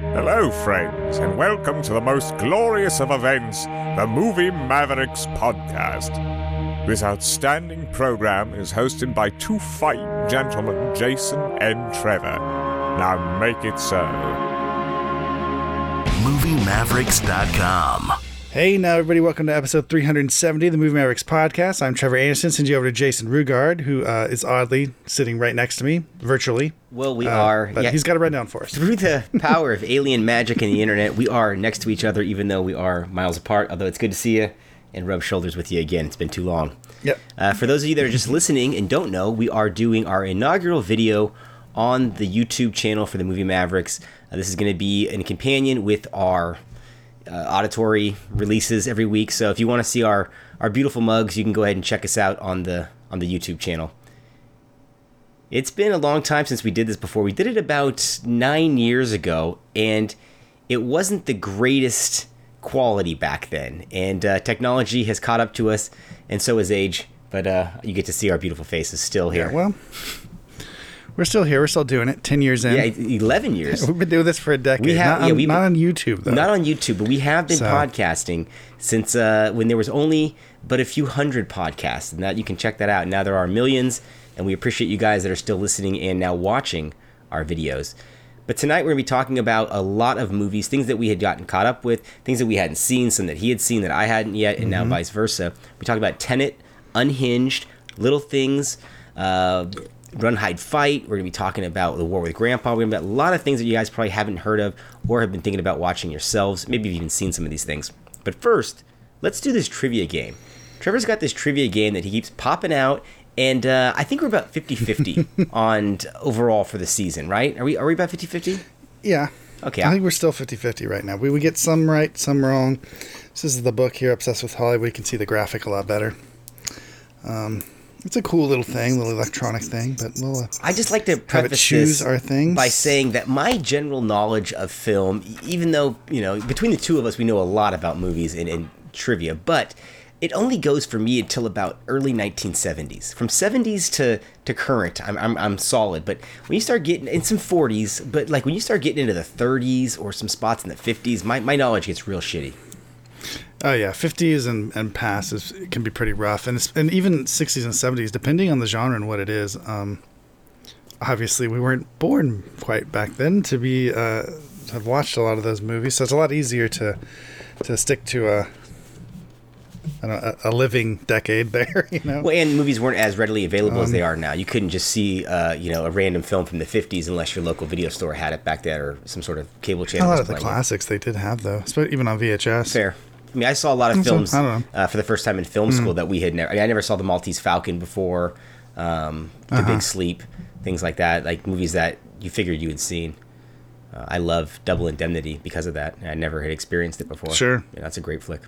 Hello, friends, and welcome to the most glorious of events, the Movie Mavericks podcast. This outstanding program is hosted by two fine gentlemen, Jason and Trevor. Now make it so. MovieMavericks.com. Hey, now everybody, welcome to episode 370 of the Movie Mavericks podcast. I'm Trevor Anderson. Send you over to Jason Rugard, who uh, is oddly sitting right next to me virtually. Well, we Uh, are. but yeah, he's got it right down for us. through the power of alien magic and the internet, we are next to each other, even though we are miles apart. Although it's good to see you and rub shoulders with you again. It's been too long. Yep. Uh, for those of you that are just listening and don't know, we are doing our inaugural video on the YouTube channel for the Movie Mavericks. Uh, this is going to be a companion with our uh, auditory releases every week. So if you want to see our our beautiful mugs, you can go ahead and check us out on the on the YouTube channel. It's been a long time since we did this before. We did it about nine years ago, and it wasn't the greatest quality back then. And uh, technology has caught up to us, and so has age. But uh, you get to see our beautiful faces still here. Yeah, well, we're still here. We're still doing it 10 years in. Yeah, 11 years. We've been doing this for a decade. We have- not, yeah, on, not on YouTube, though. Not on YouTube, but we have been So- podcasting since uh, when there was only but a few hundred podcasts, and that you can check that out. Now there are millions, and we appreciate you guys that are still listening and now watching our videos. But tonight we're gonna be talking about a lot of movies, things that we had gotten caught up with, things that we hadn't seen, some that he had seen that I hadn't yet, and now vice versa. We talk about Tenet, Unhinged, Little Things. Uh, Run, Hide, Fight. We're going to be talking about The War with Grandpa. We're going to be about a lot of things that you guys probably haven't heard of or have been thinking about watching yourselves. Maybe you've even seen some of these things. But first, let's do this trivia game. Trevor's got this trivia game that he keeps popping out, and uh, I think we're about 50 50 on overall for the season, right? Are we, are we about 50 50? Yeah. Okay, I I- think we're still 50 50 right now. We, we get some right, some wrong. This is the book here, Obsessed with Hollywood. You can see the graphic a lot better. Um, it's a cool little thing, little electronic thing, but we'll. Uh, I just like to preface choose this our things? by saying that my general knowledge of film, even though you know between the two of us we know a lot about movies and, and trivia, but it only goes for me until about early 1970s. From 70s to to current, I'm I'm, I'm solid. But when you start getting in some 40s, but like when you start getting into the 30s or some spots in the 50s, my, my knowledge gets real shitty. Oh yeah, fifties and and past is can be pretty rough, and it's, and even sixties and seventies, depending on the genre and what it is. Um, obviously, we weren't born quite back then to be uh, to have watched a lot of those movies, so it's a lot easier to to stick to a I don't know, a, a living decade there. You know, Well, and movies weren't as readily available as they are now. You couldn't just see, uh, you know, a random film from the '50s unless your local video store had it back then, or some sort of cable channel. a lot of the playing it. classics they did have though, even on VHS. Fair. I mean, I saw a lot of films I uh, for the first time in film school that we had never. I, mean, I never saw the Maltese Falcon before, um, The Uh-huh. Big Sleep, things like that. Like movies that you figured you had seen. Uh, I love Double Indemnity because of that. I never had experienced it before. Sure. yeah, that's a great flick.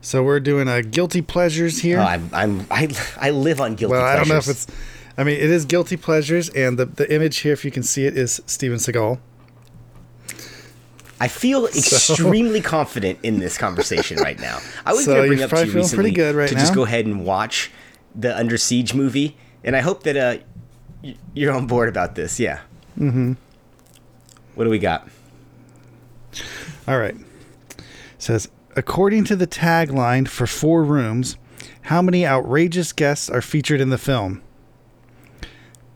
So we're doing a guilty pleasures here. Oh, I'm, I'm I, I live on guilty well, I don't know if pleasures. it's. I mean, it is guilty pleasures, and the the image here, if you can see it, is Steven Seagal. I feel extremely confident in this conversation right now. I was So going to bring up to you recently pretty good right to just go ahead and watch the Under Siege movie, and I hope that uh, you're on board about this. Yeah. Mm-hmm. What do we got? All right. It says, according to the tagline for Four Rooms, how many outrageous guests are featured in the film?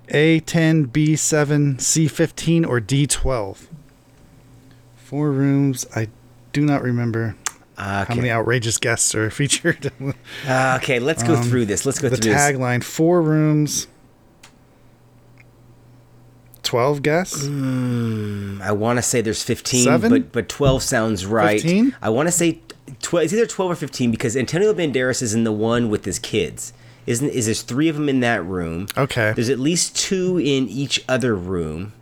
A10, B7, C15, or D12? Four Rooms. I do not remember Uh, how many outrageous guests are featured. Uh, okay, let's go through this. Let's go Um, the through this. tagline: Four Rooms. 12 guests? I want to say there's 15, Seven? but but 12 sounds right. 15? I want to say 12. It's either 12 or 15 because Antonio Banderas is in the one with his kids. Isn't is there's three of them in that room? Okay. There's at least two in each other room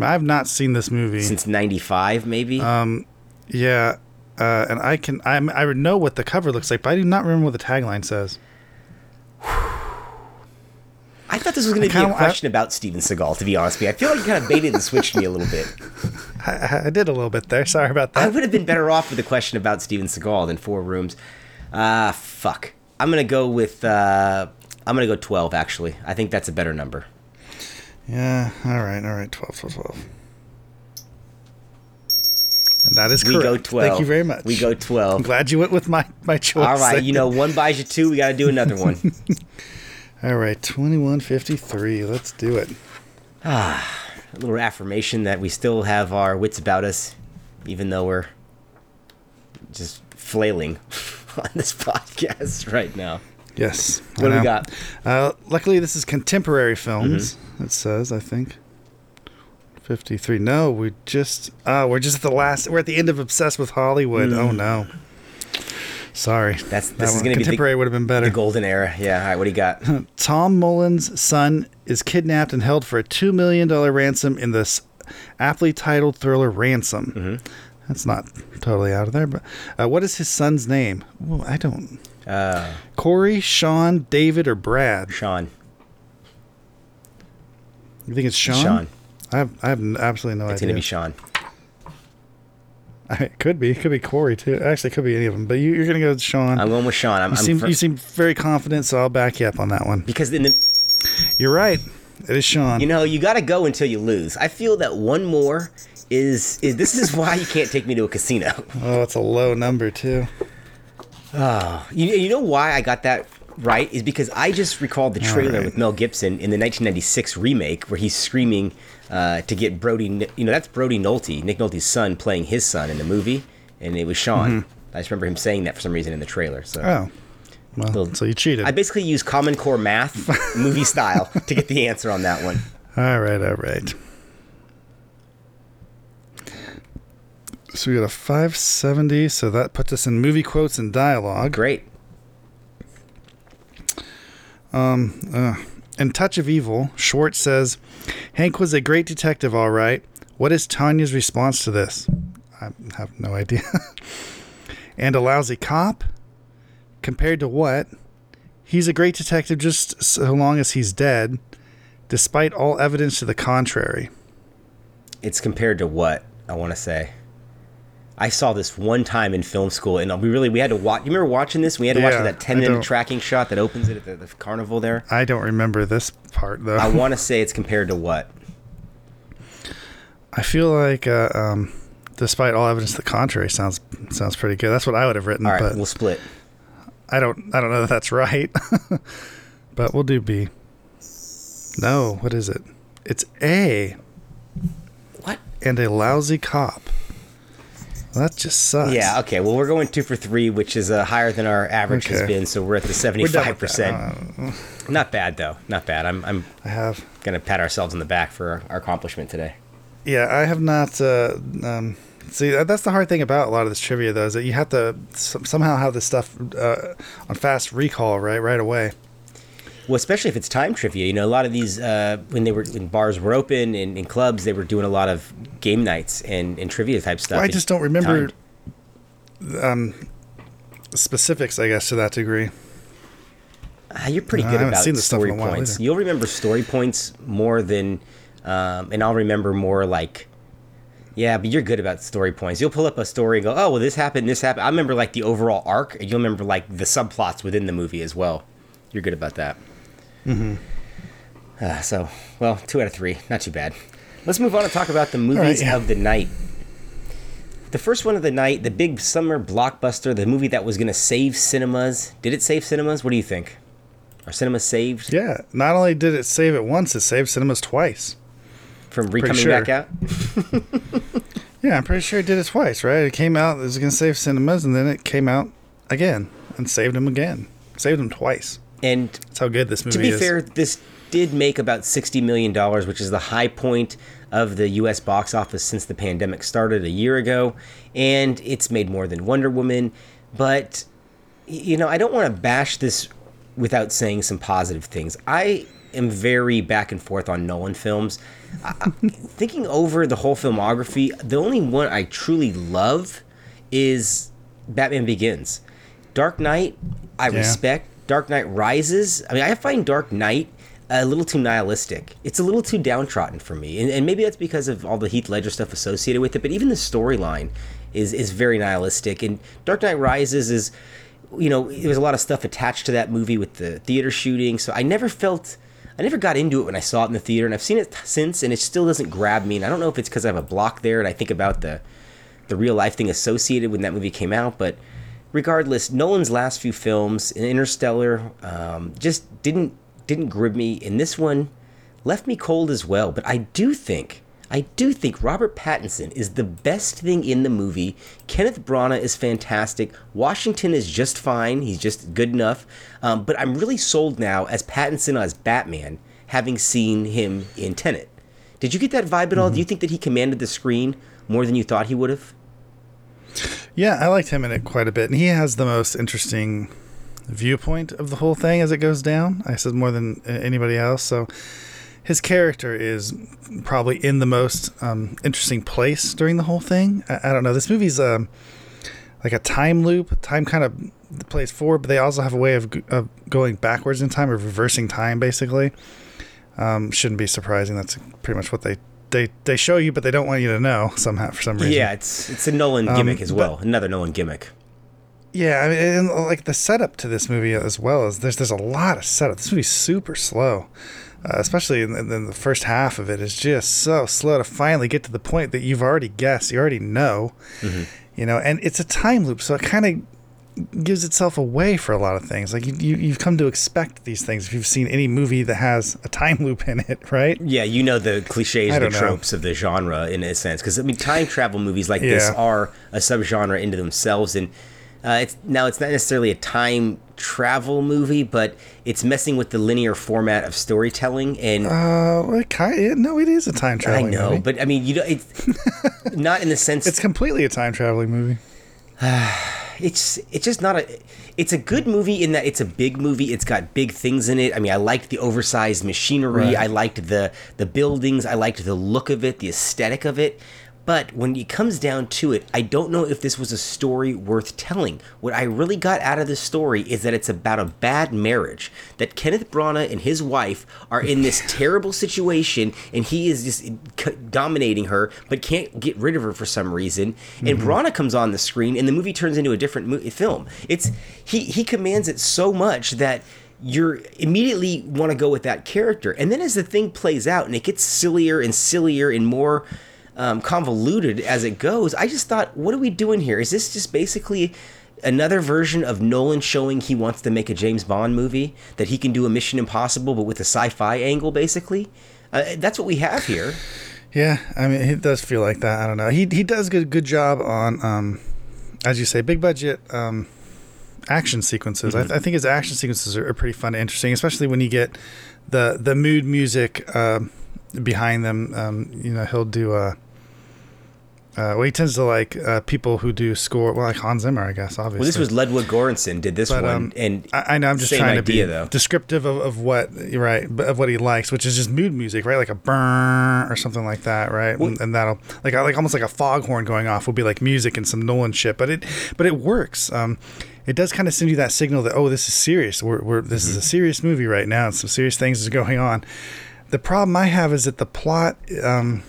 I've not seen this movie. since '95, maybe. Um, Yeah, uh, and I can I I would know what the cover looks like, but I do not remember what the tagline says. I thought this was going to be a question about Steven Seagal. To be honest with you, I feel like you kind of baited and switched me a little bit. I- I, I did a little bit there. Sorry about that. I would have been better off with a question about Steven Seagal than four rooms. Ah, fuck. I'm gonna go with. Uh, I'm gonna go 12. Actually, I think that's a better number. Yeah. All right. All right. 12, 12, 12. That is We correct. go 12. Thank you very much. We go 12. I'm glad you went with my my choice. All right, you know, one buys you two. We got to do another one. All right, twenty one fifty three. Let's do it. Ah, a little affirmation that we still have our wits about us, even though we're just flailing on this podcast right now. Yes. What do we got? Uh, luckily, this is contemporary films. Mm-hmm. It says, I think. 53. No, we just, uh, we're just at the last, we're at the end of Obsessed with Hollywood. Oh, no. Sorry. Mm. That's- this is one- gonna be the- Contemporary would have been better. The golden era. Yeah. All right. What do you got? Tom Mullen's son is kidnapped and held for a $2 million ransom in this aptly titled thriller Ransom. Mm-hmm. That's not totally out of there, but uh, what is his son's name? Well, I don't. Uh, Corey, Sean, David, or Brad? Sean. You think it's Sean? Sean. I have, I have absolutely no It's idea. It's gonna be Sean. It could be. It could be Corey too. Actually, it could be any of them. But you, you're gonna go with Sean. I'm going with Sean. I'm, you I'm seem fir- you seem very confident, so I'll back you up on that one. because in the You're right. It is Sean. you know you got to go until you lose. I feel that one more is is this is why you can't take me to a casino. oh, it's a low number too. You, you know why I got that right is because I just recalled the trailer right. with Mel Gibson in the 1996 remake where he's screaming uh, to get Brody. You know that's Brawley Nolte, Nick Nolte's son, playing his son in the movie, and it was Sean. I just remember him saying that for some reason in the trailer. So Mm-hmm. Oh, well, Little- so you cheated. I basically used Common Core math, movie style, to get the answer on that one. all right, all right. So we got a 570. So that puts us in movie quotes and dialogue. Great. Um, uh, In Touch of Evil, Schwartz says, Hank was a great detective, all right. What is Tanya's response to this? I have no idea. and a lousy cop? Compared to what? He's a great detective just so long as he's dead, despite all evidence to the contrary. It's compared to what I want to say. I saw this one time in film school, and we really we had to watch. You remember watching this? We had to watch that ten minute tracking shot that opens it at the, the carnival there. I don't remember this part, though. I want to say it's compared to what? I feel like, uh, um, despite all evidence to the contrary, sounds sounds pretty good. That's what I would have written, All right, but we'll split. I don't I don't know that that's right. but we'll do B. No, what is it? It's A What? and a lousy cop. That just sucks. Yeah. Okay. Well, we're going two for three, which is uh, higher than our average has been. So we're at the We're seventy done five with that. percent. Not bad though. Not bad. I'm I'm I have. gonna pat ourselves on the back for our accomplishment today. Yeah, I have not. Uh, um, see, that's the hard thing about a lot of this trivia, though, is that you have to some, somehow have this stuff uh, on fast recall right right away. Well, especially if it's time trivia. You know, a lot of these uh, when they were when bars were open and in clubs, they were doing a lot of game nights and, and trivia type stuff. I just don't remember timed. specifics, I guess, to that degree. Ah, you're pretty No, good about seen this stuff story in points. You'll remember story points more than, um, and I'll remember more like, yeah, but you're good about story points. You'll pull up a story and go, oh, well, this happened, this happened. I remember like the overall arc, and you'll remember like the subplots within the movie as well. You're good about that. Mm-hmm. Uh, so, well, two out of three, not too bad. Let's move on and talk about the movies yeah. of the night. The first one of the night, the big summer blockbuster, the movie that was going to save cinemas. Did it save cinemas? What do you think? Are cinemas saved Yeah, not only did it save it once, it saved cinemas twice. from re-coming sure. back out? Yeah, I'm pretty sure it did it twice, right? It came out, it was going to save cinemas, and then it came out again and saved them again. Saved them twice. And That's how good this movie to be is. fair, this did make about $60 million, which is the high point of the US box office since the pandemic started a year ago. And it's made more than Wonder Woman. But, you know, I don't want to bash this without saying some positive things. I am very back and forth on Nolan films. I- thinking over the whole filmography, the only one I truly love is Batman Begins. Dark Knight, I Yeah. respect. Dark Knight Rises. I mean, I find Dark Knight a little too nihilistic. It's a little too downtrodden for me, and, and maybe that's because of all the Heath Ledger stuff associated with it. But even the storyline is is very nihilistic. And Dark Knight Rises is, you know, there was a lot of stuff attached to that movie with the theater shooting. So I never felt. I never got into it when I saw it in the theater, and I've seen it since, and it still doesn't grab me. And I don't know if it's because I have a block there, and I think about the the real life thing associated when that movie came out, but regardless, Nolan's last few films, Interstellar, um, just didn't didn't grip me, and this one left me cold as well. But I do think. I do think Robert Pattinson is the best thing in the movie. Kenneth Branagh is fantastic. Washington is just fine. He's just good enough. Um, but I'm really sold now as Pattinson as Batman, having seen him in Tenet. Did you get that vibe at all? Do you think that he commanded the screen more than you thought he would have? Yeah, I liked him in it quite a bit, and he has the most interesting viewpoint of the whole thing as it goes down. I said more than uh, anybody else, so his character is probably in the most um, interesting place during the whole thing. I, I don't know. This movie's um, like a time loop. Time kind of plays forward, but they also have a way of, of going backwards in time or reversing time, basically. Um, shouldn't be surprising. That's pretty much what they they they show you, but they don't want you to know somehow for some reason. Yeah, it's it's a Nolan gimmick as well. Another Nolan gimmick. Yeah, I mean, and like the setup to this movie as well is there's there's a lot of setup. This movie's super slow, uh, especially in, in the first half of it is just so slow to finally get to the point that you've already guessed, you already know, you know, and it's a time loop, so it kind of gives itself away for a lot of things. Like you, you you've come to expect these things if you've seen any movie that has a time loop in it, right? Yeah, you know the cliches, the know. tropes of the genre in a sense. Because I mean, time travel movies like this are a subgenre into themselves, and uh, it's now it's not necessarily a time travel movie, but it's messing with the linear format of storytelling. And Uh, it kind no, it is a time travel. I know, movie. but I mean, you know, it's not in the sense it's completely a time traveling movie. it's it's just not a it's a good movie in that it's a big movie. It's got big things in it. I mean i liked the oversized machinery. Right. i liked the the buildings. I liked the look of it the aesthetic of it but when it comes down to it i don't know if this was a story worth telling. What i really got out of this story is that it's about a bad marriage that kenneth branagh and his wife are in this terrible situation and he is just dominating her but can't get rid of her for some reason. And mm-hmm. branagh comes on the screen and the movie turns into a different mo- film. It's he he commands it so much that you're immediately want to go with that character. And then as the thing plays out and it gets sillier and sillier and more um, convoluted as it goes i just thought what are we doing here is this just basically another version of nolan showing he wants to make a james bond movie that he can do a mission impossible but with a sci-fi angle basically uh, that's what we have here Yeah, I mean, it does feel like that. I don't know. He he does a good good job on, um, as you say, big budget um, action sequences. I, th- I think his action sequences are, are pretty fun and interesting, especially when you get the the mood music um behind them. Um, you know, he'll do. Uh, uh, well, he tends to like uh, people who do score. Well, like Hans Zimmer, I guess. Obviously, well this was ludwig goransson did this But, one um, and I, I know I'm just trying idea, to be though. descriptive of, of what right, of what he likes, which is just mood music, right? Like a burn or something like that, right? and, and that'll like like almost like a foghorn going off will be like music and some Nolan shit, but it but it works. Um, it does kind of send you that signal that oh, this is serious. We're, we're this is a serious movie right now, and some serious things is going on. The problem I have is that the plot. Um,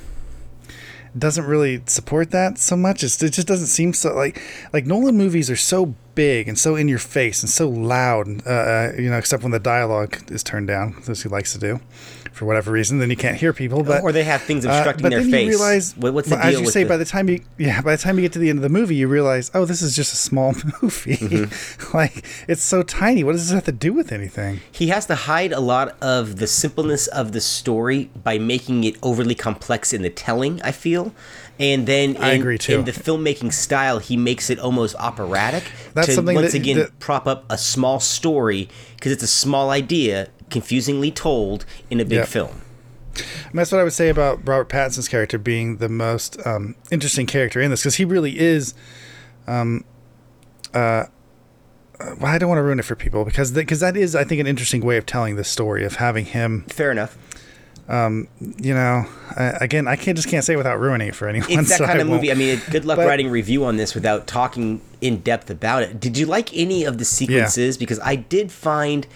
doesn't really support that so much. It's, it just doesn't seem so like like Nolan movies are so big and so in your face and so loud. Uh, Uh, you know, except when the dialogue is turned down, as he likes to do, for whatever reason. Then you can't hear people. But or they have things uh, obstructing but their then face you realize, What- what's the well, as you say, the- by the time you yeah, by the time you get to the end of the movie, you realize, oh, this is just a small movie. Mm-hmm. like it's so tiny. What does this have to do with anything? he has to hide a lot of the simpleness of the story by making it overly complex in the telling i feel and then in, I agree, too. in the filmmaking style he makes it almost operatic That's to something once that- again that- prop up a small story because it's a small idea confusingly told in a big Yep. film And that's what I would say about Robert Pattinson's character being the most um, interesting character in this because he really is. Um, uh, uh, well, I don't want to ruin it for people because because that is I think an interesting way of telling the story of having him. fair enough You know, uh, again, I can't just can't say it without ruining it for anyone. it's that so kind I of movie. I mean, good luck But- writing a review on this without talking in depth about it. Did you like any of the sequences? Because I did find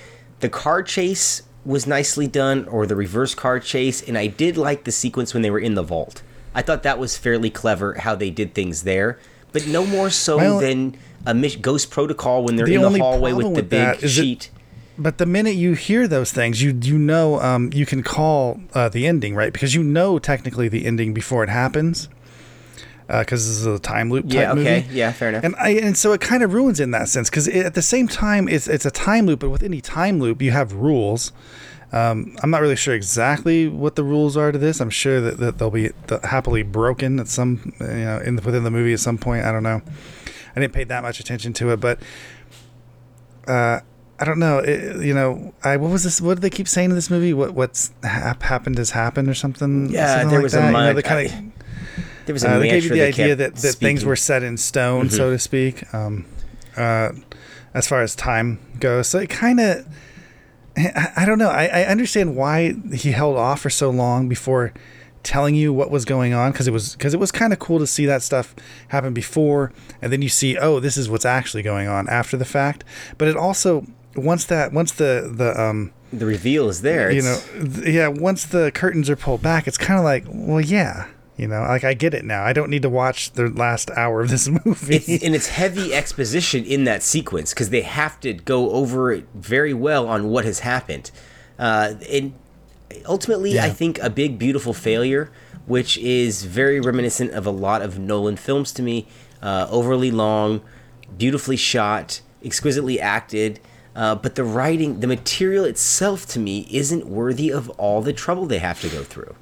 the car chase was nicely done, or the reverse car chase, and I did like the sequence when they were in the vault. I thought that was fairly clever how they did things there, but no more so Well- than a Ghost Protocol when they're The in the hallway with the big is it- sheet. But the minute you hear those things, you you know um, you can call uh, the ending right because you know technically the ending before it happens. because this is a time loop type Yeah. Okay. movie. Yeah. Fair enough. And I and so it kind of ruins in that sense because at the same time it's it's a time loop, but with any time loop you have rules. Um, I'm not really sure exactly what the rules are to this. I'm sure that, that they'll be happily broken at some you know in the, within the movie at some point. I don't know. I didn't pay that much attention to it, but uh, I don't know. It, you know, I what was this? What did they keep saying in this movie? What what's hap- happened has happened or something? Yeah, something there like was a that. You know, mind- they kind of there was a uh, they gave you the idea that, that things were set in stone, so to speak, um, uh, as far as time goes. So it kind of, I, I don't know. I, I understand why he held off for so long before telling you what was going on because it was because it was kind of cool to see that stuff happen before, and then you see, oh, this is what's actually going on after the fact. But it also once that once the the um the reveal is there. you know th- yeah once the curtains are pulled back it's kind of like well yeah you know like i get it now i don't need to watch the last hour of this movie it's, and it's heavy exposition in that sequence because they have to go over it very well on what has happened. Uh, and ultimately, I think a big, beautiful failure, which is very reminiscent of a lot of Nolan films to me. Uh, overly long, beautifully shot, exquisitely acted. Uh, but the writing, the material itself to me isn't worthy of all the trouble they have to go through.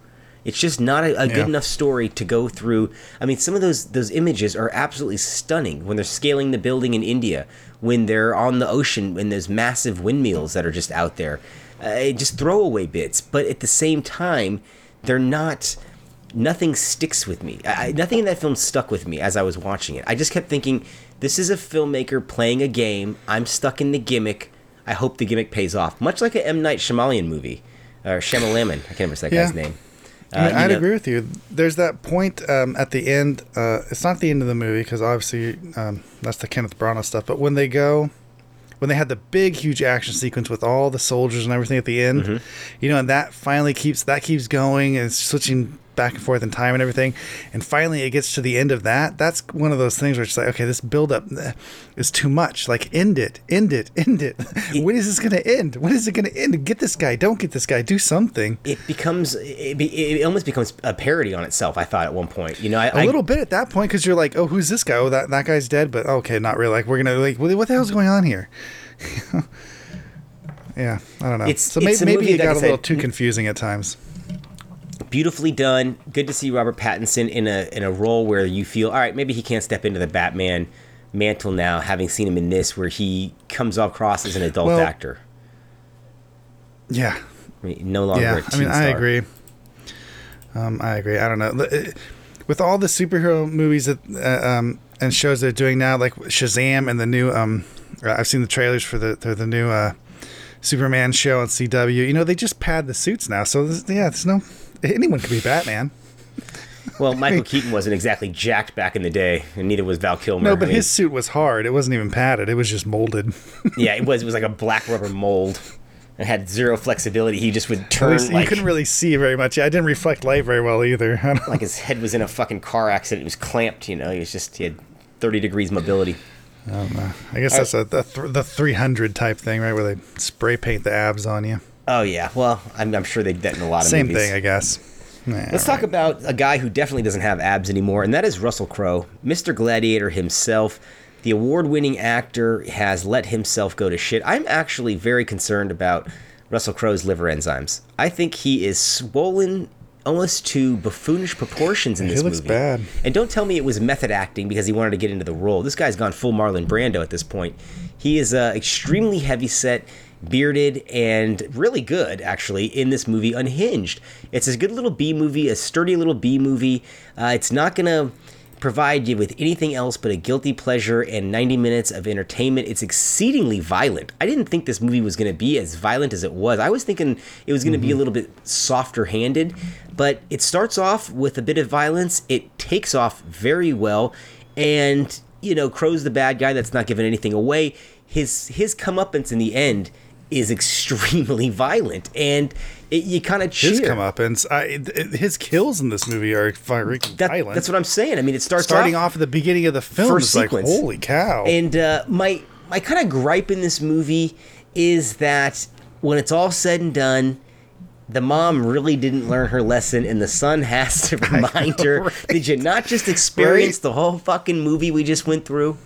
It's just not a, a good enough story to go through. I mean, some of those those images are absolutely stunning when they're scaling the building in India, when they're on the ocean, when there's massive windmills that are just out there, uh, just throwaway bits. But at the same time, they're not. Nothing sticks with me. I- nothing in that film stuck with me as I was watching it. I just kept thinking, this is a filmmaker playing a game. I'm stuck in the gimmick. I hope the gimmick pays off. Much like a M Night Shyamalan movie, or Shyamalan. I can't remember that Yeah. guy's name. I mean, Uh, you I'd know- agree with you. There's that point um, at the end. Uh, it's not the end of the movie because obviously um, that's the Kenneth Branagh stuff. But when they go, when they had the big, huge action sequence with all the soldiers and everything at the end, Mm-hmm. you know, and that finally keeps that keeps going and switching back and forth in time and everything. And finally, it gets to the end of that. That's one of those things where it's like, okay, this build up eh, is too much. Like, end it, end it, end it. when is this going to end? When is it going to end? Get this guy. Don't get this guy. Do something. it becomes it, be, it almost becomes a parody on itself. I thought at one point, you know, I, a I- little bit at that point because you're like, oh, who's this guy? Oh, that that guy's dead. But okay, not really. Like we're gonna like, what, the hell's going on here? yeah, I don't know. It's- so it's maybe movie, it got a little said, too confusing at times. Beautifully done. Good to see Robert Pattinson in a in a role where you feel all right. Maybe he can't step into the Batman mantle now, having seen him in this, where he comes off across as an adult Well, actor. Yeah, I mean, no longer yeah. I mean, I star. agree. Um, I agree. I don't know. With all the superhero movies that uh, um, and shows they're doing now, like Shazam and the new, um, uh, I've seen the trailers for the the, the new uh, Superman show on CW. You know, they just pad the suits now, so there's, yeah, there's no anyone could be Batman. Well, Michael Keaton wasn't exactly jacked back in the day, and neither was Val Kilmer. No, but I mean, his suit was hard. It wasn't even padded. It was just molded. yeah, it was it was like a black rubber mold. It had zero flexibility. He just would turn least like you couldn't really see very much. I didn't reflect light very well either. I don't- like his head was in a fucking car accident. It was clamped. You know, he was just he had thirty degrees mobility. Oh, I guess that's a, the, th- the 300 type thing, right? Where they spray paint the abs on you. Oh yeah, well, I'm, I'm sure they did in a lot of Same movies. thing, I guess. Yeah, Let's talk about a guy who definitely doesn't have abs anymore, and that is Russell Crowe, Mr. Gladiator himself. The award-winning actor has let himself go to shit. I'm actually very concerned about Russell Crowe's liver enzymes. I think he is swollen almost to buffoonish proportions in this He looks movie. bad. And don't tell me it was method acting because he wanted to get into the role. This guy's gone full Marlon Brando at this point. He is uh, extremely heavy set, bearded, and really good, actually, in this movie, Unhinged. It's a good little B movie, a sturdy little B movie. Uh, it's not going to provide you with anything else but a guilty pleasure and 90 minutes of entertainment. It's exceedingly violent. I didn't think this movie was going to be as violent as it was. I was thinking it was going to be a little bit softer handed, but it starts off with a bit of violence. It takes off very well, and you know, Crow's the bad guy that's not giving anything away. His his comeuppance in the end is extremely violent, and it, you kind of cheer. His comeuppance, I, his kills in this movie are freaking That- violent. that's what I'm saying. I mean, it starts Starting off off at the beginning of the film, First it's like, sequence. holy cow. And uh, my my kind of gripe in this movie is that when it's all said and done, the mom really didn't learn her lesson, and the son has to remind her. right. Did you not just experience the whole fucking movie we just went through?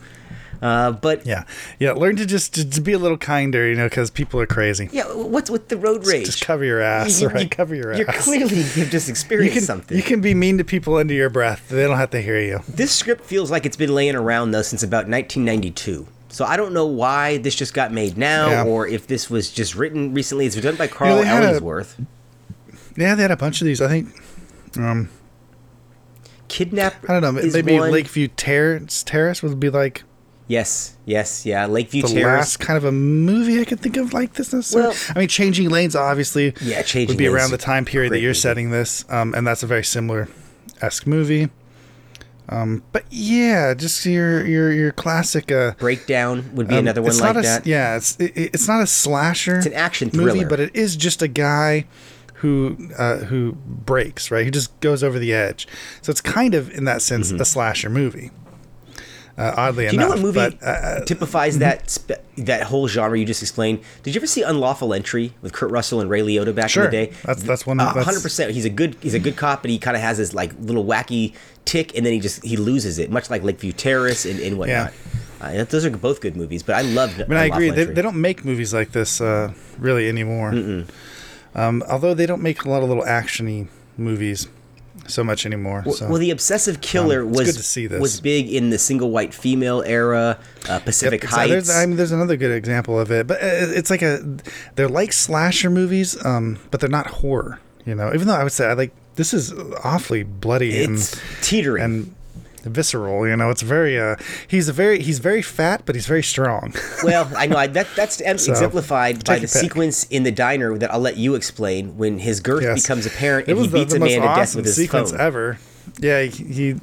Uh, but Yeah, yeah. Learn to just to, to be a little kinder, you know, because people are crazy. yeah, what's with the road rage? Just cover your ass, You- right? you- cover your ass. You're clearly you've just you experienced can something. you can be mean to people under your breath. They don't have to hear you. This script feels like it's been laying around though since about 1992. So I don't know why this just got made now, Yeah. or if this was just written recently. It's done by Carl they had a- Ellingsworth. Yeah, they had a bunch of these. I think um, Kidnap. I don't know. Maybe one. Lakeview Terrace Terrace would be like Yes, yes, yeah. Lakeview the Terrace. last kind of a movie I could think of like this necessarily. Well- I mean, Changing Lanes obviously Yeah, Changing would be around the time period that you're movie. setting this, um, and that's a very similar esque movie. Um, but yeah, just your your your classic. Uh, Breakdown would be um, another one it's like not a, that. Yeah, it's it, it's not a slasher. It's an action movie, thriller. but it is just a guy who uh, who breaks right. Who just goes over the edge. So it's kind of in that sense a slasher movie. Uh, oddly Mm-hmm. Do you enough, know what movie but, uh, typifies that spe- that whole genre you just explained? Did you ever see Unlawful Entry with Kurt Russell and Ray Liotta back Sure. in the day? That's- that's one- Uh, hundred percent. He's a good he's a good cop, but he kind of has his like little wacky tick, and then he just he loses it, much like Lakeview Terrace and, and whatnot. Uh, those are both good movies, but I love. I mean, I agree. They, they don't make movies like this uh, really anymore. Um, although they don't make a lot of little actiony movies so much anymore. so. Well, the obsessive killer Um, was good to see this. was big in the single white female era, uh, Pacific Yep, it's- There's, Heights. I mean, there's another good example of it, but uh, it's like a they're like slasher movies, um, but they're not horror. You know, even though I would say I like this is awfully bloody it's and teetering. and visceral. You know, it's very uh, he's a very he's very fat, but he's very strong. Well, I know I, that that's exemplified by the sequence in the diner that I'll let you explain when his girth Yes. becomes apparent and he was the, beats the a man to death with his sequence phone. ever. Yeah, he he,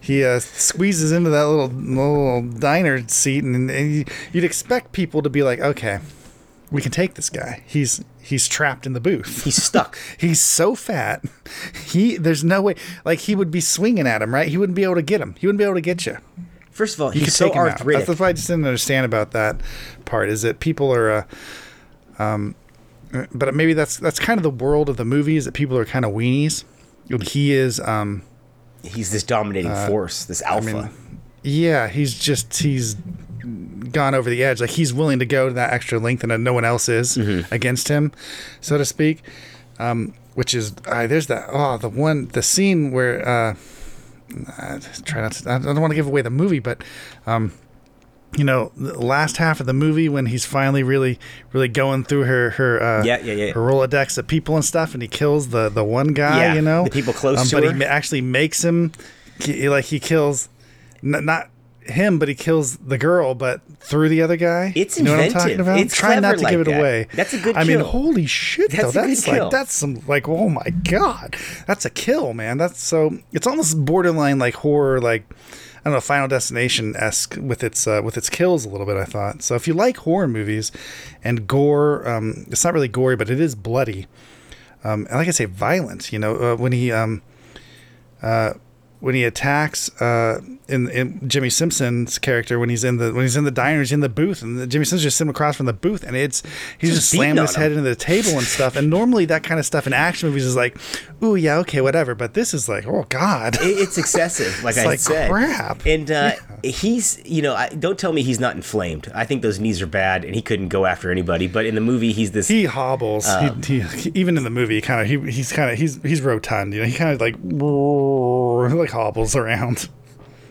he uh, squeezes into that little little diner seat, and, and you'd expect people to be like, okay, we can take this guy. He's he's trapped in the booth. He's stuck. He's so fat. He there's no way like he would be swinging at him, right? He wouldn't be able to get him. He wouldn't be able to get you. First of all, You he's could so take him out. arthritic. That's what I just didn't understand about that part. Is that people are, uh, um, uh, but maybe that's that's kind of the world of the movies that people are kind of weenies. And He is, um, He's this dominating force, this alpha. Uh, mean, yeah, he's just he's gone over the edge. Like he's willing to go to that extra length, and no one else is Mm-hmm. against him, so to speak. Um, which is uh, there's that oh the one the scene where uh, I try not to, I don't want to give away the movie, but um, you know the last half of the movie when he's finally really really going through her her uh, Yeah, yeah, yeah. her rolodex of people and stuff, and he kills the the one guy, Yeah, you know, the people close um, to but her. he actually makes him he, like he kills n- not him, but he kills the girl, but through the other guy. It's you know what I'm talking about? It's Try not to like give it that. away. That's a good I mean, holy shit, That's though. That's kill. like that's some like oh my god, that's a kill, man. That's so it's almost borderline like horror, like I don't know, Final Destination esque with its uh, with its kills a little bit. I thought so. If you like horror movies and gore, um, it's not really gory, but it is bloody. Um, and like I say, violent. You know, uh, when he um, uh, when he attacks uh, in, in Jimmy Simpson's character when he's in the when he's in the diner, he's in the booth, and Jimmy Simpson's just sitting across from the booth, and it's he's Just just, slamming his him. head into the table and stuff. And normally that kind of stuff in action movies is like, ooh yeah, okay, whatever. But this is like, oh god, It- it's excessive, like It's I like said. crap. And uh, he's, you know, I, don't tell me he's not inflamed. I think those knees are bad, and he couldn't go after anybody. But in the movie, he's this. he hobbles. Um, he, he- even in the movie, kind of he, he's kind of he's he's rotund. You know, he kind of like like hobbles around.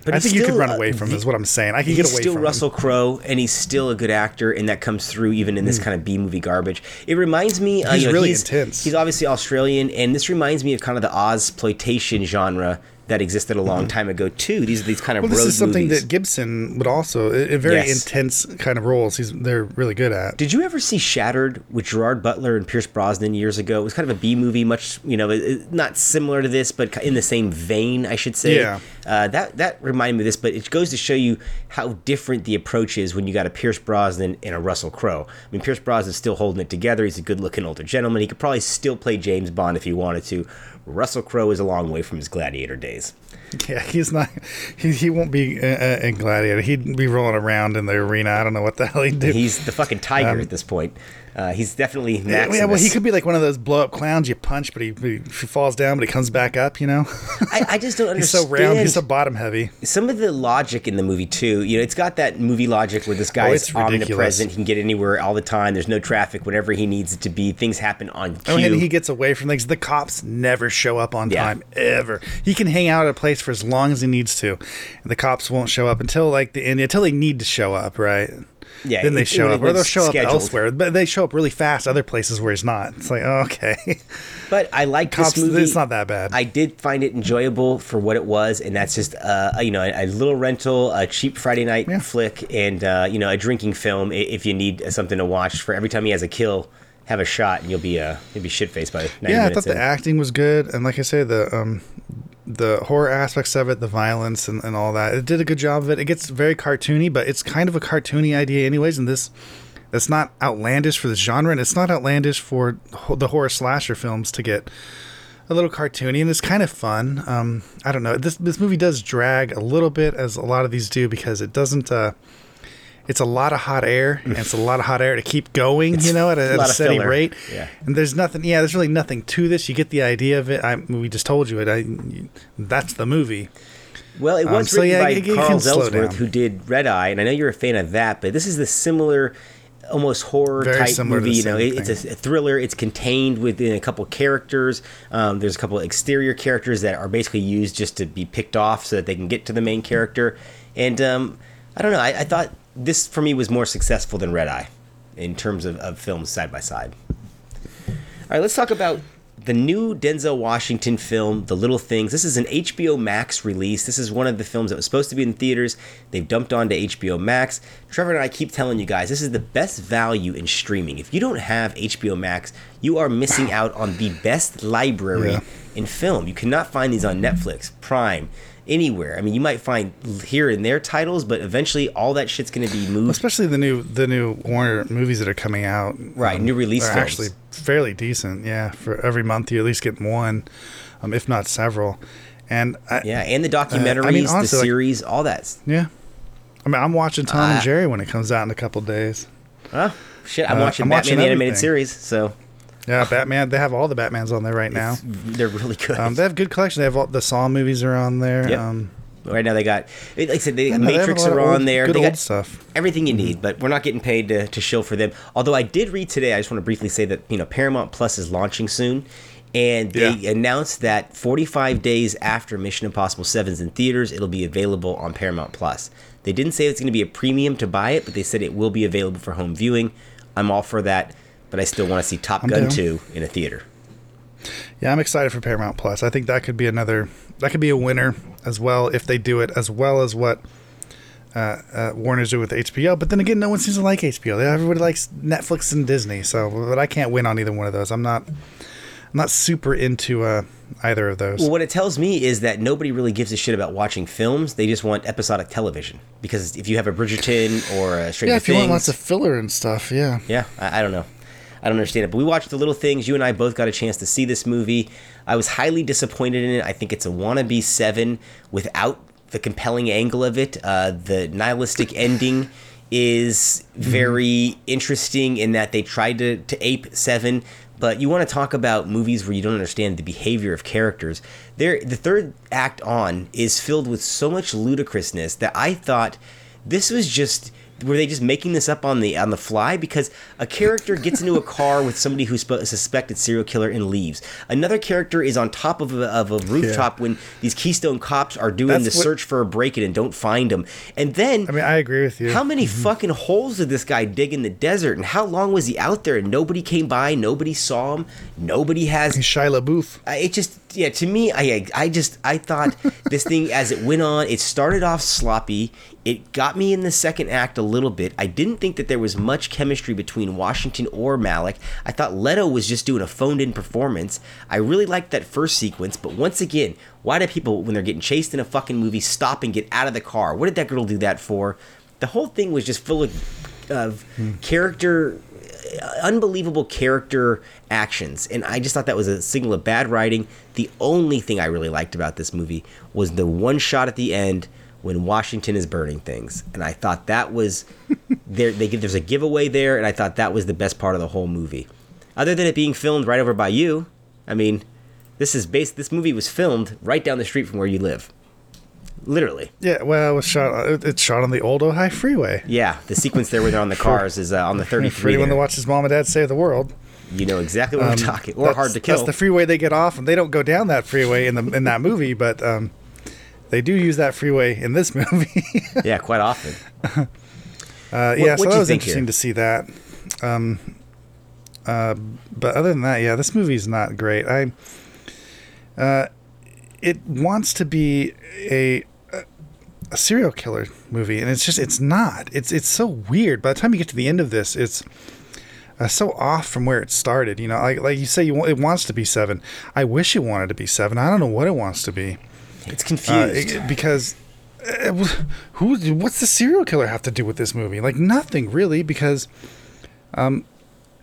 but I think you could still, run uh, away from the- Is what I'm saying. I can get away still from Russell. Crowe, and he's still a good actor, and that comes through even in this kind of B movie garbage. It reminds me, uh. He's you know, really he's, intense. He's obviously Australian, and this reminds me of kind of the Oz exploitation genre that existed a long time ago too. These are these kind of Mm-hmm. Well, this is something movies. that Gibson would also a, a very Yes. intense kind of roles. He's they're really good at. Did you ever see Shattered with Gerard Butler and Pierce Brosnan years ago? It was kind of a B movie, much you know, not similar to this, but in the same vein, I should say. Yeah. Uh, that that reminded me of this, but it goes to show you how different the approach is when you got a Pierce Brosnan and a Russell Crowe. I mean, Pierce Brosnan's still holding it together. He's a good-looking older gentleman. He could probably still play James Bond if he wanted to. Russell Crowe is a long way from his Gladiator days. Yeah, he's not. He, he won't be uh, uh, in Gladiator. He'd be rolling around in the arena. I don't know what the hell he'd do. He's the fucking tiger Um, at this point. Uh, he's definitely Maximus. yeah, well, he could be like one of those blow up clowns you punch, but he, he, falls down, but he comes back up. You know, I, I just don't understand. he's so round. He's so bottom heavy. some of the logic in the movie too. You know, it's got that movie logic where this guy Oh, ridiculous. omnipresent. He can get anywhere all the time. There's no traffic. Whenever he needs it to be, things happen on cue. Oh, and he gets away from things. The cops never show up on Yeah. time ever. He can hang out at a place for as long as he needs to, and the cops won't show up until like the end, until they need to show up, right? Yeah, then they show up, or they'll show scheduled. up elsewhere. But they show up really fast other places where he's not. It's like, oh, okay, But I like cops. this movie. It's not that bad. I did find it enjoyable for what it was, and that's just uh, a- you know a, a little rental, a cheap Friday night Yeah. flick, and uh, you know a drinking film if you need something to watch. For every time he has a kill, have a shot, and you'll be uh you'll be shit faced by yeah, I thought the acting was good, and like I say, the um, the horror aspects of it, the violence and, and all that, it did a good job of it. It gets very cartoony, but it's kind of a cartoony idea, anyways. And this, that's not outlandish for this genre, and it's not outlandish for the horror slasher films to get a little cartoony, and it's kind of fun. Um, I don't know. This this movie does drag a little bit, as a lot of these do, because it doesn't. Uh, it's a lot of hot air, and it's a lot of hot air to keep going, you know, at a, a at a steady filler. rate. Yeah. And there's nothing. Yeah, there's really nothing to this. You get the idea of it. I we just told you it. I that's the movie. Well, it Um, was so written yeah, by it- it Carl Ellsworth, who did Red Eye, and I know you're a fan of that, but this is the similar, almost horror Very type movie. You know, it- it's a, a thriller. It's contained within a couple characters. Um, there's a couple exterior characters that are basically used just to be picked off so that they can get to the main character. And um, I don't know. I, I thought this for me was more successful than Red Eye in terms of, of films side by side. All right, let's talk about the new Denzel Washington film, The Little Things. This is an HBO Max release. This is one of the films that was supposed to be in theaters. They've dumped onto HBO Max. Trevor and I keep telling you guys, this is the best value in streaming. If you don't have HBO Max, you are missing out on the best library Yeah. in film. You cannot find these on Netflix, Prime, anywhere. I mean, you might find here and there titles, but eventually all that shit's going to be moved Especially the new the new Warner movies that are coming out. Right, new release are films. actually fairly decent. Yeah, for every month you at least get one, um, if not several. And I, Yeah, and the documentaries, honestly, the like- series, all that. yeah, I mean, I'm watching Tom Uh, and Jerry when it comes out in a couple days. Oh, shit. I'm Uh, watching I'm Batman watching the Animated. Series, so Yeah, Batman. They have all the Batmans on there right now. they're really good. Um, they have good collection. They have all the Saw movies are on there. Yep. Um, right now they got, like I said, they, I know, they Matrix are on old- there. Good They got stuff. everything you need, but we're not getting paid to, to shill for them. Although I did read today, I just want to briefly say that you know Paramount Plus is launching soon, and they Yeah. announced that 45 days after Mission Impossible 7's in theaters, it'll be available on Paramount Plus. They didn't say it's going to be a premium to buy it, but they said it will be available for home viewing. I'm all for that, but I still want to see Top I'm Gun down. 2 in a theater. Yeah, I'm excited for Paramount Plus. I think that could be another. That could be a winner as well if they do it as well as what uh, uh, Warner's do with HBO. But then again, no one seems to like HBO. Everybody likes Netflix and Disney. So, but I can't win on either one of those. I'm not. I'm not super into uh, either of those. Well, what it tells me is that nobody really gives a shit about watching films. They just want episodic television. Because if you have a Bridgerton or a Stranger yeah, if you want lots of filler and stuff, yeah. yeah, I, I don't know. I don't understand it. But we watched The Little Things. You and I both got a chance to see this movie. I was highly disappointed in it. I think it's a wannabe seven without the compelling angle of it. Uh, the nihilistic ending is very interesting in that they tried to, to ape seven. But you want to talk about movies where you don't understand the behavior of characters. There, the third act on is filled with so much ludicrousness that I thought this was just were they just making this up on the on the fly? Because a character gets into a car with somebody who's a suspected serial killer and leaves. Another character is on top of a, of a rooftop when these keystone cops are doing That's the what- search for a break-in and don't find him. And then I mean, I agree with you. how many fucking holes did this guy dig in the desert? And how long was he out there and nobody came by nobody saw him nobody has Shia LaBeouf. uh, it just yeah to me i i just i thought this thing as it went on it started off sloppy it got me in the second act a little bit. I didn't think that there was much chemistry between washington or malek. I thought leto was just doing a phoned in performance. I really liked that first sequence but once again why do people when they're getting chased in a fucking movie stop and get out of the car? What did that girl do that for? The whole thing was just full of, of hmm. character uh, unbelievable character actions, and I just thought that was a signal of bad writing. The only thing I really liked about this movie was the one shot at the end when Washington is burning things, and I thought that was there. They there's a giveaway there, and I thought that was the best part of the whole movie. Other than it being filmed right over by you, I mean, this is based. This movie was filmed right down the street from where you live, literally. Yeah, well, it was shot. It's shot on the old Ojai Freeway. Yeah, the sequence there where they're on the cars is uh, on the For 33. anyone that there. watches Mom and Dad Save the World, You know exactly what I'm talking. Or hard to kill. That's the freeway they get off, and they don't go down that freeway in the in that movie, but um, they do use that freeway in this movie. yeah, quite often. Uh, yeah, so what'd that was interesting here? to see that. Um, uh, but other than that, yeah, this movie's not great. I, uh, it wants to be a a serial killer movie, and it's just it's not. It's it's so weird. By the time you get to the end of this, it's uh, so off from where it started. You know, like like you say, you want, it wants to be seven. I wish it wanted to be seven. I don't know what it wants to be. It's Uh, confused. it- because uh, who what's the serial killer have to do with this movie? Like nothing really because um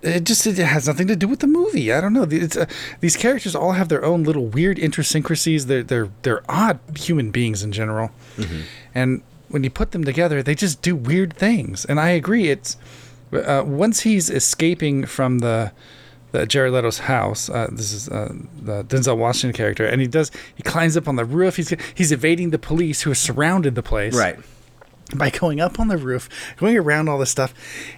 it just it has nothing to do with the movie. I don't know. It's, uh, these characters all have their own little weird idiosyncrasies they're they're they're odd human beings in general. And when you put them together they just do weird things. And i agree it's uh, once he's escaping from the the Jared Leto's house. Uh, this is uh, the Denzel Washington character, and he does. He climbs up on the roof. He's he's evading the police who have surrounded the place right. by going up on the roof, going around all this stuff,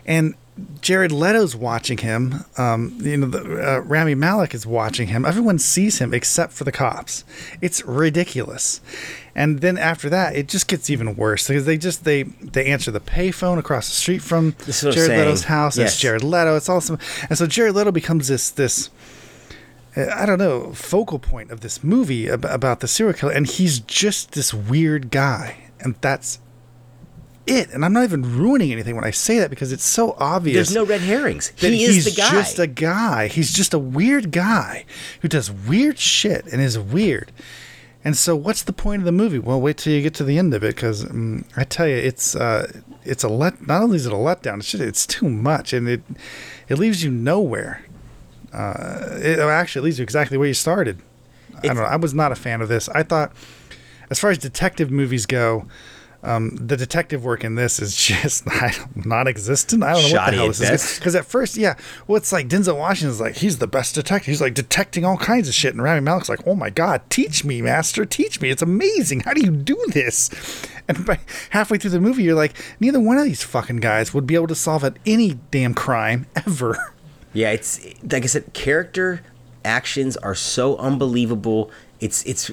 and Jared Leto's watching him. Um, you know, the, uh, Rami Malek is watching him. Everyone sees him except for the cops. It's ridiculous. And then after that, it just gets even worse because they just they they answer the payphone across the street from This is what I'm Jared. Leto's house. Yes. It's Jared Leto. It's awesome. And so Jared Leto becomes this this I don't know, focal point of this movie ab- about the serial killer, and he's just this weird guy, and that's it. And I'm not even ruining anything when I say that because it's so obvious. There's no red herrings. He he's is the guy. just a guy. He's just a weird guy who does weird shit and is weird. And so, what's the point of the movie? Well, wait till you get to the end of it, because um, I tell you, it's uh, it's a let. Not only is it a letdown, it's just, it's too much, and it it leaves you nowhere. Uh, it actually leaves you exactly where you started. I don't know. I was not a fan of this. I thought, as far as detective movies go, um, the detective work in this is just non-existent. I don't know what the hell this is. Because at first, yeah, well, it's like Denzel Washington's like he's the best detective. He's like detecting all kinds of shit, and Rami Malek's like, oh my god, teach me, master, teach me. It's amazing. How do you do this? And by halfway through the movie, you're like, neither one of these fucking guys would be able to solve it any damn crime ever. Yeah, it's like I said, character actions are so unbelievable. It's it's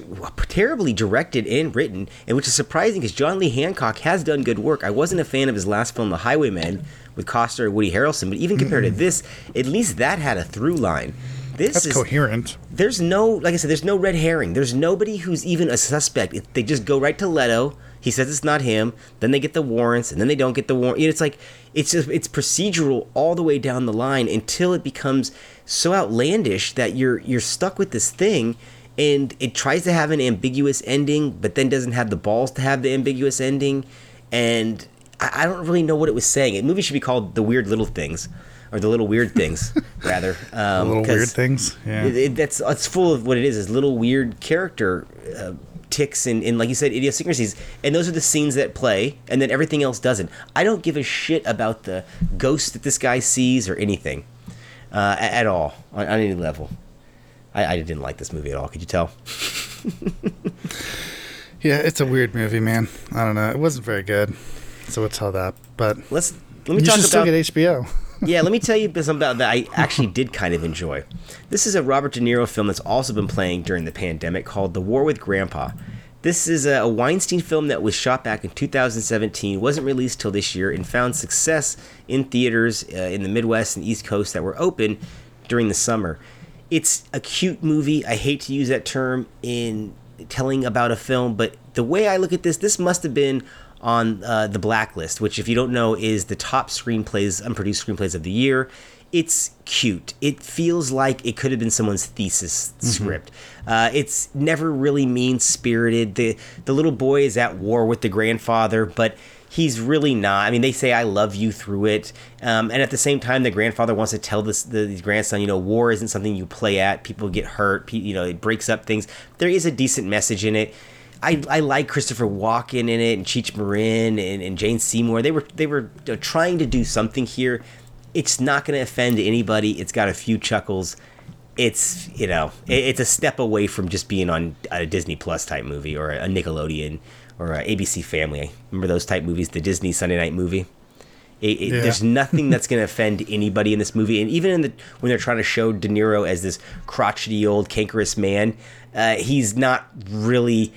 terribly directed and written, and which is surprising because John Lee Hancock has done good work. I wasn't a fan of his last film, The Highwaymen, with Costner and Woody Harrelson, but even compared to mm-hmm. this, at least that had a through line. This That's is coherent. there's no like I said, there's no red herring. There's nobody who's even a suspect. It, they just go right to Leto. He says it's not him. Then they get the warrants, and then they don't get the warrant. It's like it's just it's procedural all the way down the line until it becomes so outlandish that you're you're stuck with this thing, and it tries to have an ambiguous ending, but then doesn't have the balls to have the ambiguous ending, and I, I don't really know what it was saying. The movie should be called The Weird Little Things. Or the little weird things, rather. Um, little 'cause weird things. Yeah. it, it- that's it's full of what it is is little weird character uh, ticks and, and like you said idiosyncrasies and those are the scenes that play and then everything else doesn't i don't give a shit about the ghost that this guy sees or anything uh, at all on, on any level I, I didn't like this movie at all could you tell Yeah, it's a weird movie, man. I don't know. It wasn't very good, so we'll tell that. But let's let me you talk should still about get HBO. yeah, let me tell you something about that I actually did kind of enjoy. This is a Robert De Niro film that's also been playing during the pandemic called The War with Grandpa. This is a Weinstein film that was shot back in 2017, wasn't released till this year, and found success in theaters uh, in the Midwest and East Coast that were open during the summer. It's a cute movie. I hate to use that term in telling about a film, but the way I look at this, this must have been on uh, the Blacklist, which, if you don't know, is the top screenplays, unproduced screenplays of the year. it's cute. It feels like it could have been someone's thesis script. Uh, it's never really mean spirited. The the little boy is at war with the grandfather, but he's really not. I mean, they say "I love you" through it, um, and at the same time, the grandfather wants to tell this the, grandson, you know, war isn't something you play at. People get hurt. pe- You know, it breaks up things. There is a decent message in it. I, I like Christopher Walken in it and Cheech Marin and, and Jane Seymour. They were they were uh, trying to do something here. It's not going to offend anybody. It's got a few chuckles. It's you know it, it's a step away from just being on a Disney Plus type movie or a Nickelodeon or a ABC Family. Remember those type movies, the Disney Sunday night movie. It, it, Yeah. There's nothing that's going to offend anybody in this movie, and even in the when they're trying to show De Niro as this crotchety old cankerous man, uh, he's not really.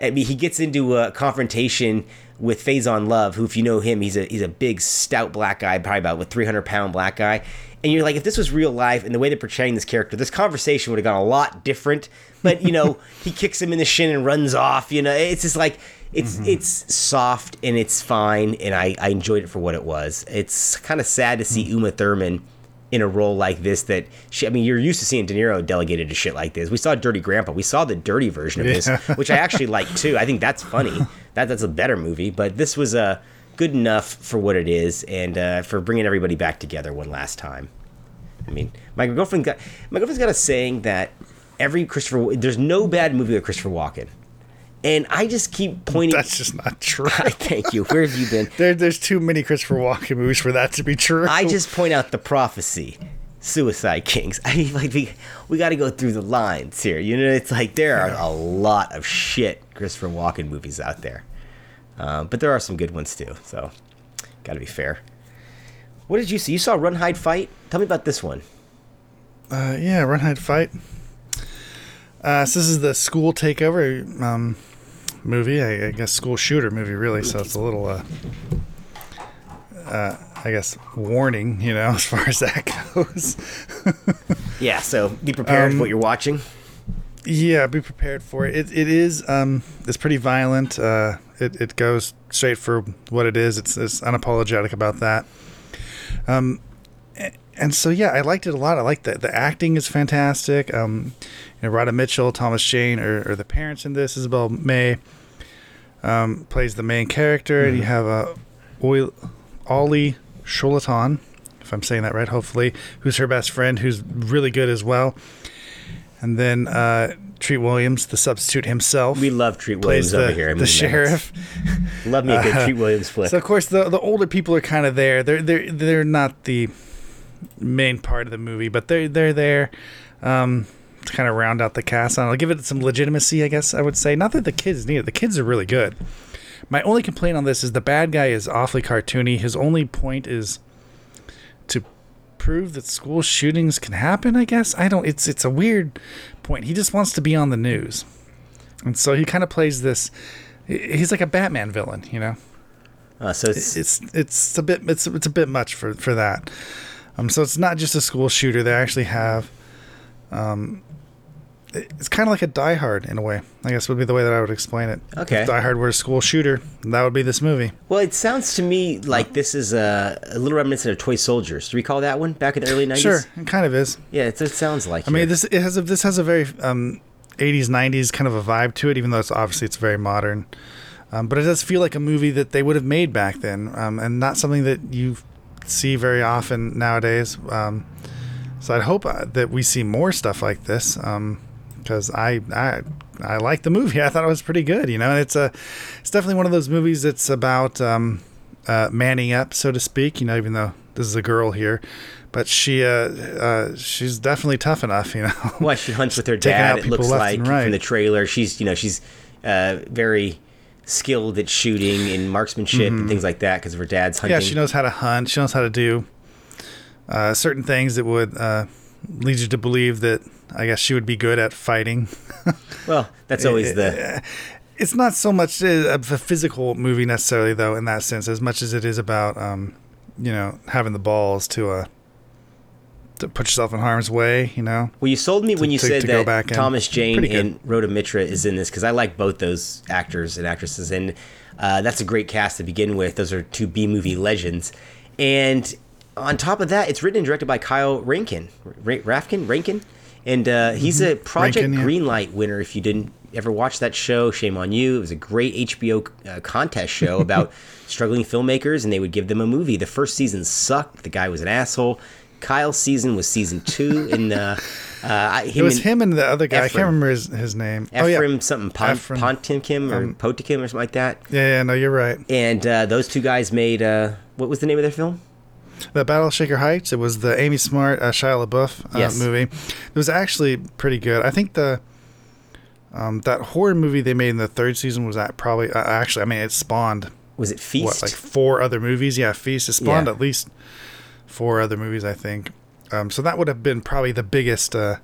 I mean, he gets into a confrontation with Faison Love, who, if you know him, he's a he's a big, stout black guy, probably about a 300 pound black guy. And you're like, if this was real life and the way they're portraying this character, this conversation would have gone a lot different. But you know, he kicks him in the shin and runs off. You know, it's just like it's it's soft and it's fine, and I I enjoyed it for what it was. It's kind of sad to see Uma Thurman in a role like this that she, I mean, you're used to seeing De Niro delegated to shit like this. We saw Dirty Grandpa. We saw the dirty version of this, which I actually like too. I think that's funny. That that's a better movie, but this was uh, good enough for what it is and uh, for bringing everybody back together one last time. I mean, my girlfriend got my girlfriend's got a saying that every Christopher there's no bad movie with Christopher Walken, and I just keep pointing. That's just not true. Thank you. Where have you been? There, there's too many Christopher Walken movies for that to be true. I just point out the prophecy. Suicide Kings. I mean, like we we got to go through the lines here. You know, it's like there are a lot of shit Christopher Walken movies out there, um, but there are some good ones too. So, got to be fair. What did you see? You saw Run Hide Fight. Tell me about this one. Uh, yeah, Run Hide Fight. Uh, so this is the school takeover um, movie. I, I guess school shooter movie, really. So it's a little, uh, uh, I guess, warning, you know, as far as that goes. Yeah. So be prepared for what you're watching. yeah, be prepared for it. It, it is, um, it's pretty violent. Uh, it, it goes straight for what it is. It's, it's unapologetic about that. Um, and so yeah, I liked it a lot. I like the the acting is fantastic. Um, you know, Radha Mitchell, Thomas Jane, or, or the parents in this. Isabel May um, plays the main character, and you have uh, Oil, Olly Sholotan, if I'm saying that right, hopefully, who's her best friend, who's really good as well. And then uh, Treat Williams, the substitute himself, We love Treat Williams the, over here. the sheriff. Love me a good Uh, Treat Williams flick. So of course the the older people are kind of there. They're they're they're not the main part of the movie, but they're they're there um, to kind of round out the cast. And I'll give it some legitimacy, I guess I would say. Not that the kids need it. The kids are really good. My only complaint on this is the bad guy is awfully cartoony. His only point is to prove that school shootings can happen. I guess I don't. It's it's a weird point. He just wants to be on the news, and so he kind of plays this. He's like a Batman villain, you know Uh, so it's, it's it's a bit it's it's a bit much for for that. Um, so it's not just a school shooter. They actually have, um, it's kind of like a Die Hard in a way. I guess would be the way that I would explain it. Okay. If Die Hard were a school shooter, that would be this movie. well, it sounds to me like this is a, a little reminiscent of Toy Soldiers. Do you recall that one back in the early '90s? Sure, it kind of is. Yeah, it, it sounds like. I mean, this it has a, this has a very um, 80s 90s kind of a vibe to it, even though it's obviously it's very modern. Um, but it does feel like a movie that they would have made back then, um, and not something that you see very often nowadays. Um, so I'd hope uh, that we see more stuff like this, because I I I like the movie. I thought it was pretty good, you know. And it's a it's definitely one of those movies that's about um, uh, manning up, so to speak. You know, even though this is a girl here, but she uh, uh, she's definitely tough enough, you know. Well, she hunts with her dad. It looks like right. from the trailer. She's you know she's uh, very skilled at shooting and marksmanship and things like that because of her dad's hunting. Mm-hmm. Yeah, she knows how to hunt. She knows how to do uh, certain things that would uh, lead you to believe that I guess she would be good at fighting. Well, that's always the It's not so much of a physical movie necessarily, though, in that sense, as much as it is about um, you know having the balls to uh, to put yourself in harm's way. You know, Well, you sold me when you to- said to that. Thomas Jane and Radha Mitra is in this because I like both those actors and actresses, and uh, that's a great cast to begin with. Those are two B movie legends, and on top of that, it's written and directed by Kyle Rankin, Ra- Rafkin, Rankin, and uh, he's a Project Rankin, yeah. Greenlight winner. If you didn't ever watch that show, shame on you. It was a great HBO uh, contest show about struggling filmmakers, and they would give them a movie. The first season sucked. The guy was an asshole. Kyle's season was season two, and uh, uh, It was him and the other guy. I can't remember his, his name. Ephraim oh yeah, something Pon- Ephraim. Pontimkim or Potikim or something like that. yeah, yeah. No, you're right. And uh, those two guys made uh, what was the name of their film? The Battle of Shaker Heights. It was the Amy Smart, uh, Shia LaBeouf uh, Yes. movie. It was actually pretty good. I think the um, that horror movie they made in the third season was that probably uh, actually. I mean, it spawned Was it Feast? what like four other movies. Yeah, Feast. It spawned Yeah. at least four other movies, I think. Um, so that would have been probably the biggest, uh,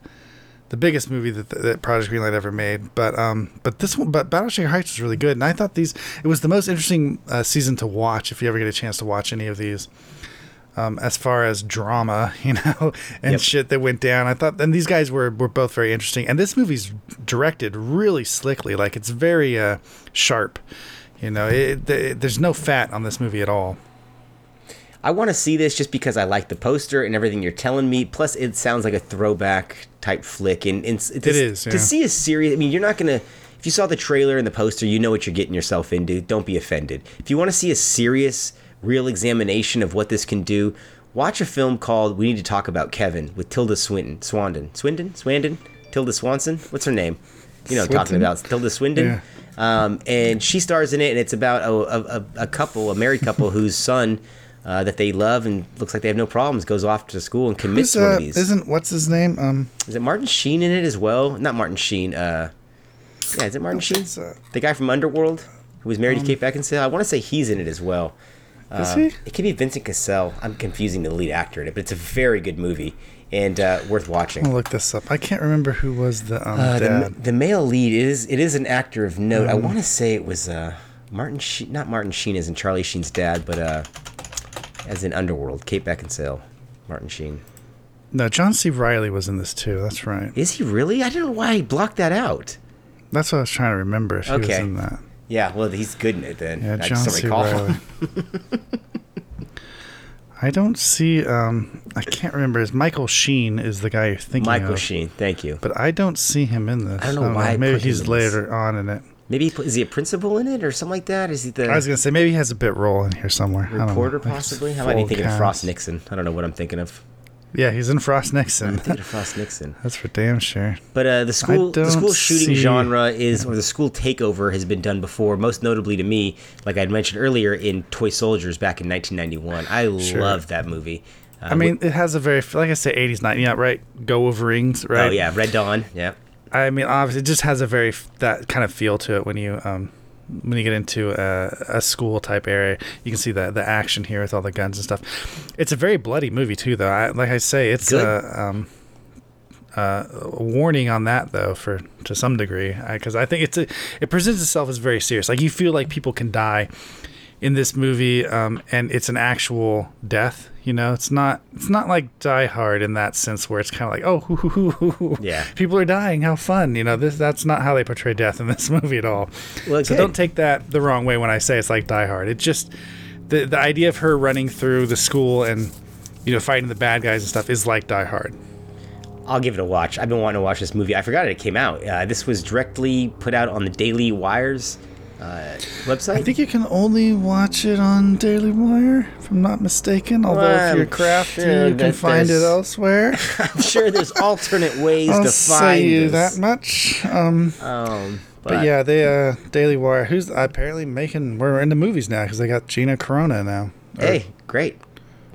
the biggest movie that, that Project Greenlight ever made. But um, but this one, but Battle of Shaker Heights was really good, and I thought these it was the most interesting uh, season to watch if you ever get a chance to watch any of these. Um, as far as drama, you know, and Yep. shit that went down, I thought, and these guys were were both very interesting. And this movie's directed really slickly, like it's very uh, sharp. You know, it, it, there's no fat on this movie at all. I want to see this just because I like the poster and everything you're telling me. Plus, it sounds like a throwback type flick, and, and it is, yeah. To see a series. I mean, you're not gonna. If you saw the trailer and the poster, you know what you're getting yourself into. Don't be offended. If you want to see a serious, real examination of what this can do, watch a film called "We Need to Talk About Kevin" with Tilda Swinton, Swandon, Swindon, Swandon, Tilda Swanson. What's her name? You know, I'm talking about Tilda Swindon. Yeah. Um, and she stars in it, and it's about a, a- a couple, a married couple, whose son uh, that they love and looks like they have no problems goes off to school and commits Who's, one uh, of these. isn't what's his name? Um, Is it Martin Sheen in it as well? Not Martin Sheen. Uh, yeah, is it Martin Sheen? the guy from Underworld who was married to Kate Beckinsale. I want to say he's in it as well. is Um, he? It could be Vincent Cassel. I'm confusing the lead actor in it, but it's a very good movie and uh, worth watching. I'll look this up. I can't remember who was the um, Uh, the, the male lead is it is an actor of note. Um, I want to say it was uh, Martin Sheen, not Martin Sheen is in Charlie Sheen's dad, but uh, as in Underworld, Kate Beckinsale, Martin Sheen. no, John C. Reilly was in this too. That's right. Is he really? I don't know why he blocked that out. That's what I was trying to remember. If he was in that. Yeah, well, he's good in it then. Yeah, I John C. Reilly. I don't see. Um, I can't remember. Is Michael Sheen is the guy you're thinking Michael of? Sheen, thank you. But I don't see him in this. I don't know why I Maybe he's later on in it. Maybe he is he a principal in it or something like that? Is he the I was gonna say maybe he has a bit role in here somewhere. I don't know. reporter possibly? I might be full thinking of Frost. Nixon. I don't know what I'm thinking of. Yeah, he's in Frost Nixon. I'm thinking of Frost Nixon. That's for damn sure. But uh, the school the school shooting see- genre is or the school takeover has been done before, most notably to me, like I'd mentioned earlier in Toy Soldiers back in 1991. I Sure. love that movie. Uh, I mean, it has a very like I say, 80s, 90s. Yeah, right. Go Wolverines, right? oh yeah, Red Dawn. Yeah, I mean, obviously, it just has a very that kind of feel to it when you um when you get into a, a school type area. You can see the the action here with all the guns and stuff. It's a very bloody movie too, though. I, like I say, it's a um uh, a warning on that though for to some degree because I think it's a, it presents itself as very serious. Like you feel like people can die in this movie, um, and it's an actual death. You know, it's not it's not like Die Hard in that sense where it's kind of like oh, hoo, hoo, hoo, hoo. Yeah. people are dying, how fun. You know, this that's not how they portray death in this movie at all. Well, so good. don't take that the wrong way when I say it's like Die Hard. It just the the idea of her running through the school and you know fighting the bad guys and stuff is like Die Hard. I'll give it a watch. I've been wanting to watch this movie. I forgot it came out. Uh, this was directly put out on the Daily Wire's uh, website. I think you can only watch it on Daily Wire, if I'm not mistaken. Although if you're crafty, sure you can find it elsewhere. I'm sure there's alternate ways I'll to say find you this. that much. Um, Um, but, yeah, they uh, Daily Wire. Who's apparently making? We're into movies now because they got Gina Corona now. Or Hey, great.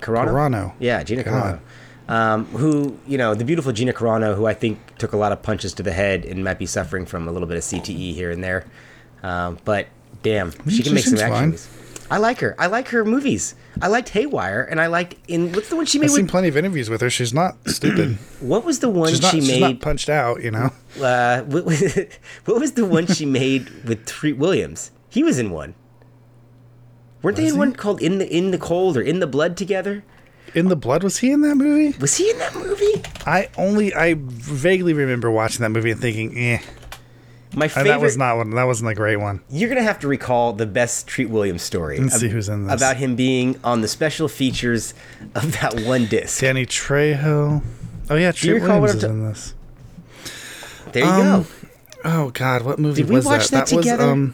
Carano? Carano. Yeah, Gina God. Carano. Um, who, you know, the beautiful Gina Carano, who I think took a lot of punches to the head and might be suffering from a little bit of CTE here and there. Um, but damn, she she can make some action movies. I like her. I like her movies. I liked Haywire, and I liked in what's the one she made I've seen with? plenty of interviews with her. She's not stupid. What was the one She's not. she she's not punched out. You know. uh, what, was- what was the one she made with Treat Williams? He was in one. Weren't they in he? one called "In the In the Cold" or "In the Blood" together? In the Blood was he in that movie? Was he in that movie? I only I vaguely remember watching that movie and thinking, eh. My favorite. that was not one. That wasn't a great one. you're gonna have to recall the best Treat Williams story. Let's ab- see who's in this. About him being on the special features of that one disc. Danny Trejo. Oh yeah, Treat Williams is I'm in this. There you Um, go. Oh God, what movie Did we was watch that that? was together? um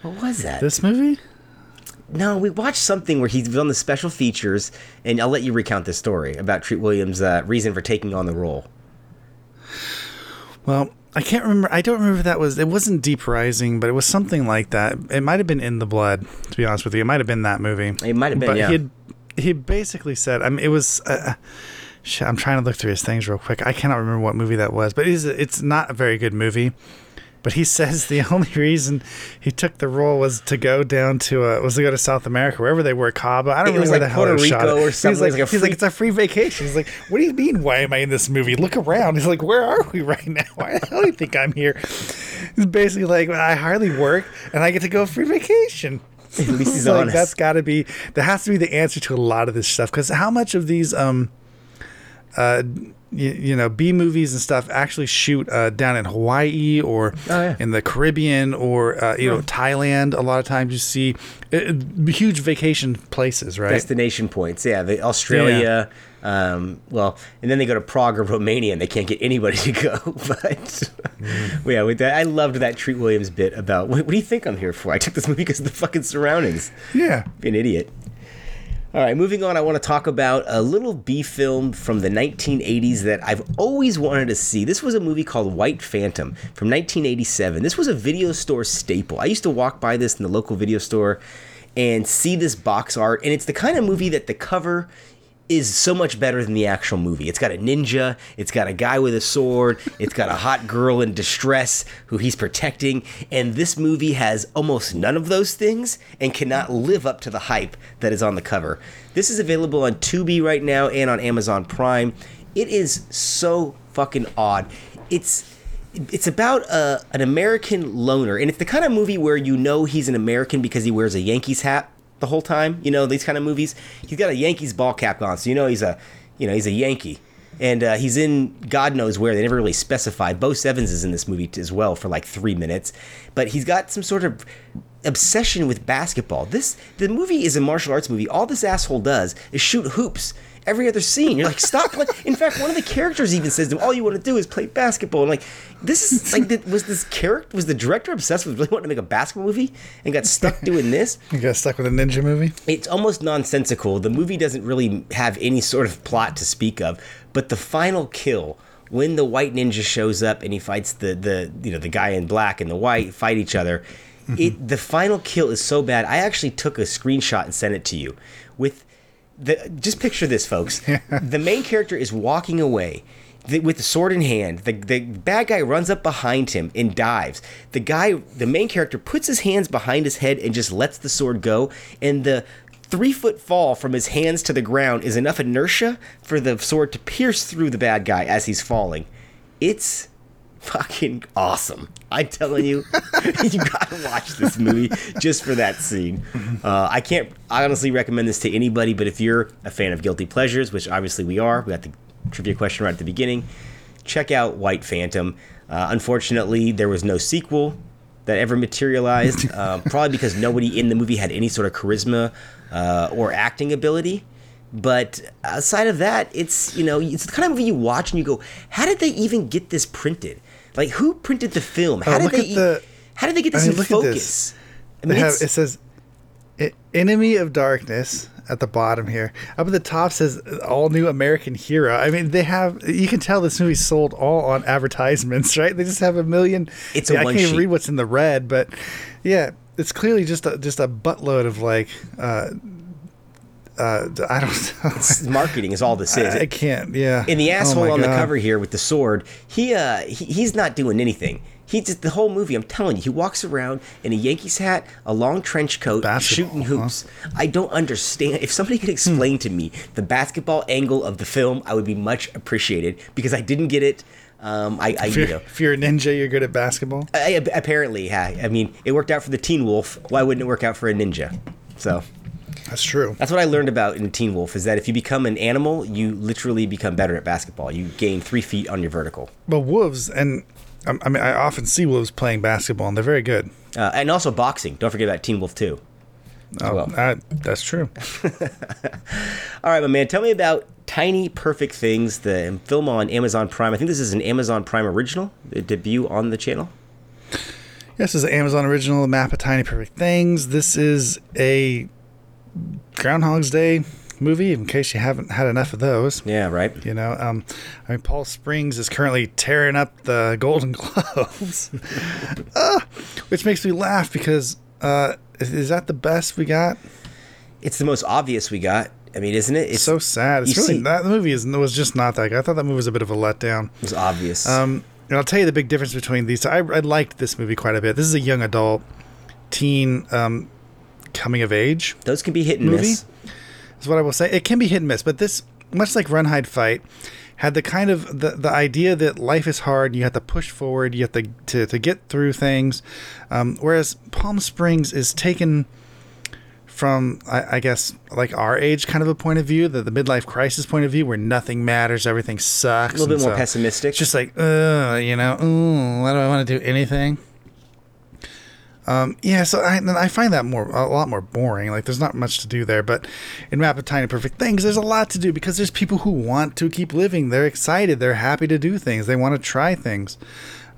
What was that? this movie. No, we watched something where he was on the special features, and I'll let you recount this story about Treat Williams' uh, reason for taking on the role. Well, I can't remember. I don't remember if that was. It wasn't Deep Rising, but it was something like that. It might have been In the Blood. To be honest with you, it might have been that movie. It might have been, But yeah. he he basically said. I mean, it was. Uh, shit, I'm trying to look through his things real quick. I cannot remember what movie that was, but it's it's not a very good movie. But he says the only reason he took the role was to go down to uh, was to go to South America, wherever they were, Cabo. I don't was remember where like the hell Puerto Rico it. or He's something. It like, like he's like, it's a free vacation. He's like, what do you mean? Why am I in this movie? Look around. He's like, where are we right now? Why the hell do you think I'm here? He's basically like, I hardly work and I get to go free vacation. At least he's like, honest. That's got to be. That has to be the answer to a lot of this stuff. Because how much of these, um, uh, you, you know, B movies and stuff actually shoot uh, down in Hawaii or Oh, yeah. in the Caribbean or uh, you know Thailand. A lot of times you see uh, uh, huge vacation places, right? Destination points, yeah. The Australia, um, well, and then they go to Prague or Romania, and they can't get anybody to go. But yeah, with that, I loved that Treat Williams bit about what, what do you think I'm here for? I took this movie because of the fucking surroundings. yeah. Be an idiot. All right, moving on, I want to talk about a little B film from the 1980s that I've always wanted to see. This was a movie called White Phantom from 1987. This was a video store staple. I used to walk by this in the local video store and see this box art, and it's the kind of movie that the cover is so much better than the actual movie. It's got a ninja, it's got a guy with a sword, it's got a hot girl in distress who he's protecting, and this movie has almost none of those things and cannot live up to the hype that is on the cover. This is available on Tubi right now and on Amazon Prime. It is so fucking odd. It's it's about a, an American loner, and it's the kind of movie where you know he's an American because he wears a Yankees hat the whole time. You know these kind of movies. He's got a Yankees ball cap on, so you know he's a you know he's a Yankee, and uh, he's in God knows where. They never really specified. Bo Svenson is in this movie as well for like three minutes, but he's got some sort of obsession with basketball. This the movie is a martial arts movie. All this asshole does is shoot hoops. Every other scene, you're like, stop playing. In fact, one of the characters even says to him, "All you want to do is play basketball." And like, this is like, the, was this character was the director obsessed with really wanting to make a basketball movie and got stuck doing this? You got stuck with a ninja movie. it's almost nonsensical. The movie doesn't really have any sort of plot to speak of, but the final kill when the white ninja shows up and he fights the the you know the guy in black and the white fight each other, mm-hmm. it the final kill is so bad. I actually took a screenshot and sent it to you with the just picture this folks. the main character is walking away the, with the sword in hand. The, the bad guy runs up behind him and dives. The guy, the main character, puts his hands behind his head and just lets the sword go. And the three foot fall from his hands to the ground is enough inertia for the sword to pierce through the bad guy as he's falling. It's fucking awesome. I'm telling you, you gotta watch this movie just for that scene. Uh, I can't I honestly recommend this to anybody, but if you're a fan of guilty pleasures, which obviously we are, we got the trivia question right at the beginning. Check out White Phantom. Uh, unfortunately, there was no sequel that ever materialized, uh, probably because nobody in the movie had any sort of charisma uh, or acting ability. But aside of that, it's you know it's the kind of movie you watch and you go, how did they even get this printed? Like who printed the film? How Oh, did look they? the- how did they get I this mean, in focus? I mean, have, it says "E- enemy of darkness at the bottom here up at the top says all new american hero i mean they have you can tell this movie sold all on advertisements right they just have a million It's a yeah, i can't even read what's in the red but yeah it's clearly just a just a buttload of like uh uh i don't know marketing is all this is. i can't yeah And the Oh asshole my on the cover here with the sword, he uh he, he's not doing anything. He just the whole movie. I'm telling you, he walks around in a Yankees hat, a long trench coat, Basketball, shooting huh? hoops. I don't understand. If somebody could explain to me the basketball angle of the film, I would be much appreciated because I didn't get it. Um, I, I if you you're, know. if you're a ninja you're good at basketball I, I- apparently, yeah. I mean, it worked out for the Teen Wolf. Why wouldn't it work out for a ninja? So that's true that's what I learned about in Teen Wolf is that if you become an animal, you literally become better at basketball. You gain three feet on your vertical. but wolves and I, I mean, I often see wolves playing basketball, and they're very good. Uh, and also boxing. Don't forget about Teen Wolf 2. Oh, well. uh, that's true. All right, my man, tell me about Tiny Perfect Things, the film on Amazon Prime. I think this is an Amazon Prime original, the debut on the channel. Yes, this is an Amazon original, Map of Tiny Perfect Things. This is a Groundhog's Day movie, in case you haven't had enough of those. Yeah, right. You know, um, I mean, Palm Springs is currently tearing up the Golden Globes, Ah, which makes me laugh because uh, is, is that the best we got? It's the most obvious we got. I mean, isn't it? It's so sad. It's really see- that movie is was just not that good. I thought that movie was a bit of a letdown. It was obvious. Um, and I'll tell you the big difference between these. I, I liked this movie quite a bit. This is a young adult, teen, um, coming of age. Those can be hit and movie? miss. Is what I will say. It can be hit and miss, but this, much like Run Hide Fight, had the kind of the, the idea that life is hard. You have to push forward. You have to to, to get through things. Um, whereas Palm Springs is taken from I, I guess like our age kind of a point of view, the, the midlife crisis point of view, where nothing matters, everything sucks. A little bit more so- pessimistic. just like, uh, you know, ooh, why do I want to do anything? Um, yeah, so I, I find that more a lot more boring. Like, there's not much to do there. But in of Tiny Perfect Things, there's a lot to do because there's people who want to keep living. They're excited. They're happy to do things. They want to try things.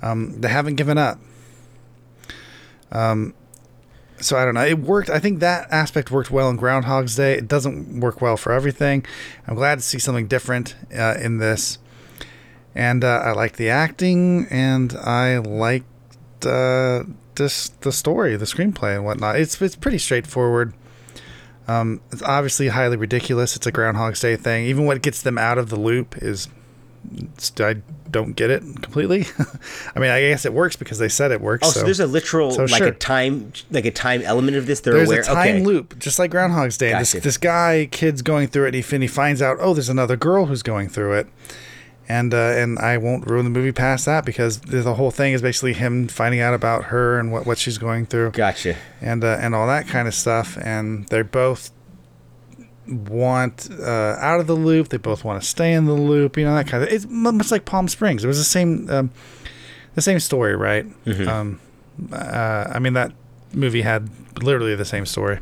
Um, they haven't given up. Um, so I don't know. It worked. I think that aspect worked well in Groundhog's Day. It doesn't work well for everything. I'm glad to see something different uh, in this and uh, I like the acting, and I liked uh, this the story, the screenplay, and whatnot. It's it's pretty straightforward. Um, it's obviously highly ridiculous. It's a Groundhog's Day thing. Even what gets them out of the loop is I don't get it completely. I mean, I guess it works because they said it works. Oh, so, there's a literal so like sure. a time like a time element of this. They're there's aware. a time okay. loop, just like Groundhog's Day. Gotcha. This this guy, kid's going through it, and he, and he finds out, oh, there's another girl who's going through it, and uh, and I won't ruin the movie past that because the whole thing is basically him finding out about her and what, what she's going through, Gotcha. and uh, and all that kind of stuff, and they both want uh, out of the loop. They both want to stay in the loop. You know that kind of. It's much like Palm Springs. It was the same, um, the same story, right? Mm-hmm. Um, uh, I mean that movie had literally the same story.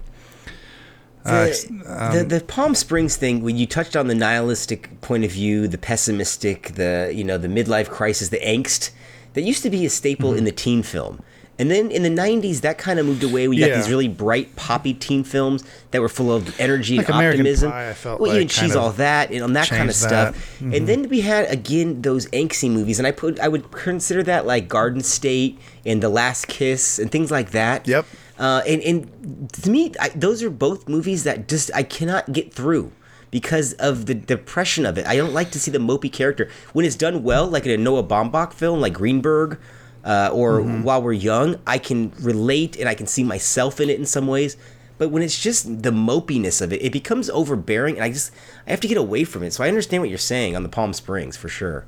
Uh, The, the the Palm Springs thing, when you touched on the nihilistic point of view, the pessimistic, the you know the midlife crisis, the angst, that used to be a staple Mm-hmm. in the teen film. And then in the '90s, that kind of moved away. We got these really bright, poppy teen films that were full of energy Like and American optimism. Pie, I felt well, like even She's All That and on that kind of stuff. Mm-hmm. And then we had again those angsty movies, and I put I would consider that like Garden State and The Last Kiss and things like that. Yep. Uh, and, and to me, I, those are both movies that just I cannot get through because of the depression of it. I don't like to see the mopey character when it's done well, like in a Noah Baumbach film, like Greenberg, uh, or Mm-hmm. While We're Young. I can relate and I can see myself in it in some ways. But when it's just the mopiness of it, it becomes overbearing, and I just I have to get away from it. So I understand what you're saying on the Palm Springs for sure.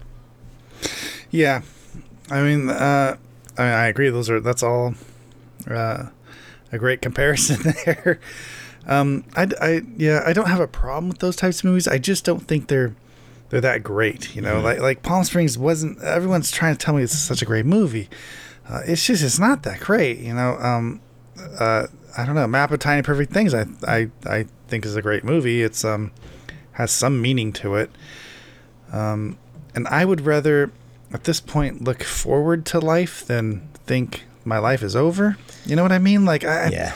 Yeah, I mean, uh, I, I agree. Those are that's all uh, a great comparison there. Um, I, I yeah, I don't have a problem with those types of movies. I just don't think they're they're that great. You know, like like Palm Springs wasn't. Everyone's trying to tell me it's such a great movie. Uh, it's just it's not that great. You know, um, uh, I don't know. Map of Tiny Perfect Things. I I I think is a great movie. It's um has some meaning to it. Um, and I would rather at this point look forward to life than think my life is over. You know what I mean? Like I Yeah.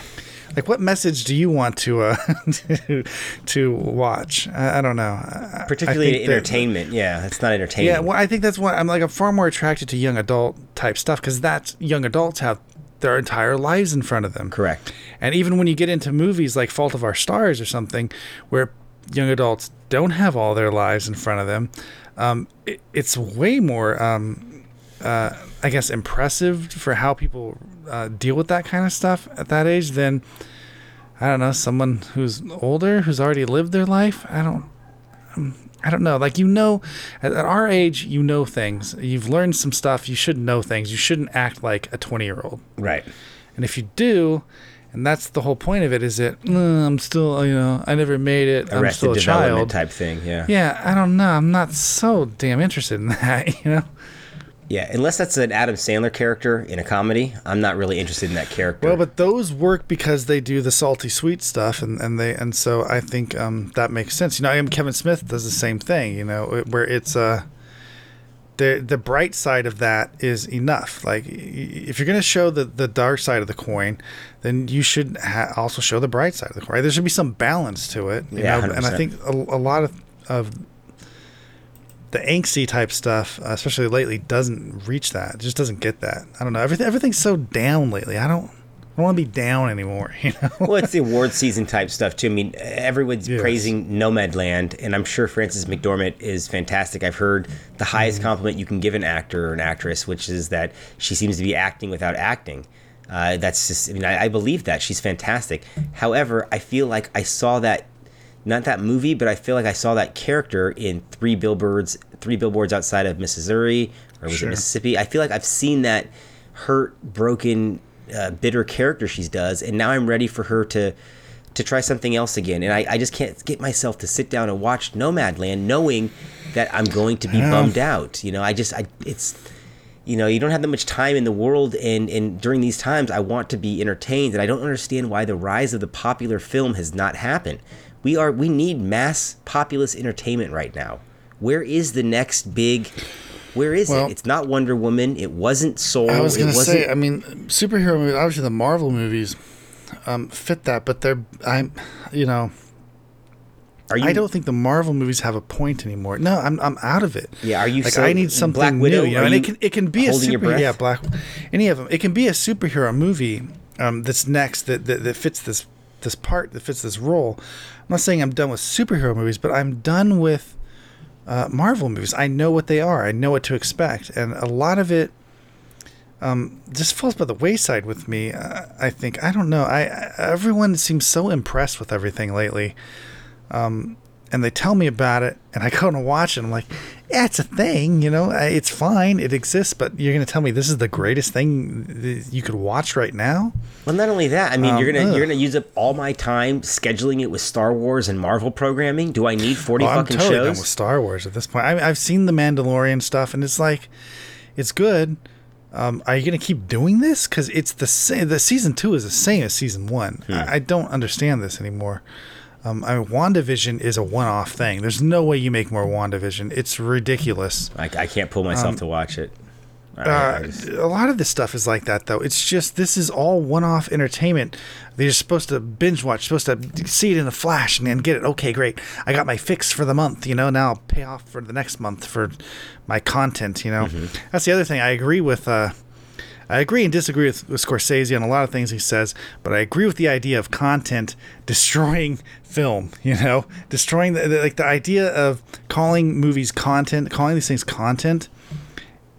like what message do you want to uh to, to watch? I, I don't know. I- I Particularly that- entertainment. yeah, it's not entertainment. yeah, well, I think that's why I'm like I'm far more attracted to young adult type stuff because that's young adults have their entire lives in front of them. Correct. And even when you get into movies like Fault of Our Stars or something, where young adults don't have all their lives in front of them, um, it, it's way more, um, uh, I guess, impressive for how people uh, deal with that kind of stuff at that age than, I don't know, someone who's older who's already lived their life. I don't. um, I don't know. Like you know, at, at our age, you know things. You've learned some stuff. You should know things. You shouldn't act like a twenty-year-old. Right. And if you do, and that's the whole point of it, is that "Mm, I'm still, you know, I never made it. I'm Arrested still a child. type thing. Yeah. Yeah, I don't know. I'm not so damn interested in that, you know. Yeah, unless that's an Adam Sandler character in a comedy, I'm not really interested in that character. Well, but those work because they do the salty sweet stuff, and, and they and so I think um, that makes sense. You know, I am Kevin Smith does the same thing. You know, where it's uh, the the bright side of that is enough. Like if you're going to show the the dark side of the coin, then you should ha- also show the bright side of the coin. Right? There should be some balance to it. You Yeah, know? and I think a, a lot of of the angsty type stuff, uh, especially lately, doesn't reach that. It just doesn't get that. I don't know. Everything everything's so down lately. I don't. I don't want to be down anymore. You know. well, it's the award season type stuff too. I mean, everyone's Yes. praising Nomadland, and I'm sure Frances McDormand is fantastic. I've heard the highest Mm-hmm. compliment you can give an actor or an actress, which is that she seems to be acting without acting. Uh, that's just, I mean, I, I believe that she's fantastic. However, I feel like I saw that, not that movie, but I feel like I saw that character in Three Billboards, Three Billboards Outside of Missouri, or was Sure. it Mississippi? I feel like I've seen that hurt, broken, uh, bitter character she does, and now I'm ready for her to to try something else again. And I, I just can't get myself to sit down and watch Nomadland, knowing that I'm going to be bummed out. You know, I just I it's you know you don't have that much time in the world, and and during these times I want to be entertained, and I don't understand why the rise of the popular film has not happened. We are we need mass populist entertainment right now. Where is the next big? Where is Well- it? It's not Wonder Woman. It wasn't Soul. I was gonna wasn't, say, I mean, superhero movies. Obviously, the Marvel movies um, fit that, but they're I'm, you know, are you? I don't think the Marvel movies have a point anymore. No, I'm I'm out of it. Yeah, are you like so- I need something Black Widow, new? You know, and it can it can be a holding your super yeah black, any of them. It can be a superhero movie um, that's next that, that that fits this this part that fits this role. Not saying I'm done with superhero movies, but I'm done with uh, Marvel movies. I know what they are. I know what to expect, and a lot of it um, just falls by the wayside with me. Uh, I think I don't know. I, I everyone seems so impressed with everything lately, um, and they tell me about it, and I go and watch it. I'm like, yeah, it's a thing, you know. It's fine, it exists, but you're gonna tell me this is the greatest thing you could watch right now? Well, not only that. I mean, you're Um, gonna you're gonna use up all my time scheduling it with Star Wars and Marvel programming. Do I need forty I'm fucking totally done shows? with Star Wars at this point. I, I've seen the Mandalorian stuff, and it's like, it's good. Um, are you going to keep doing this? Because it's the same. The season two is the same as season one. Hmm. I, I don't understand this anymore. Um, I mean, WandaVision is a one-off thing. There's no way you make more WandaVision. It's ridiculous. I, I can't pull myself to watch it. Uh, a lot of this stuff is like that, though. It's just this is all one-off entertainment. They're supposed to binge watch, supposed to see it in a flash and then get it. Okay, great. I got my fix for the month. You know, now I'll pay off for the next month for my content. You know, that's the other thing. I agree with. Uh, I agree and disagree with, with Scorsese on a lot of things he says, but I agree with the idea of content destroying film. You know, destroying the, the like the idea of calling movies content, calling these things content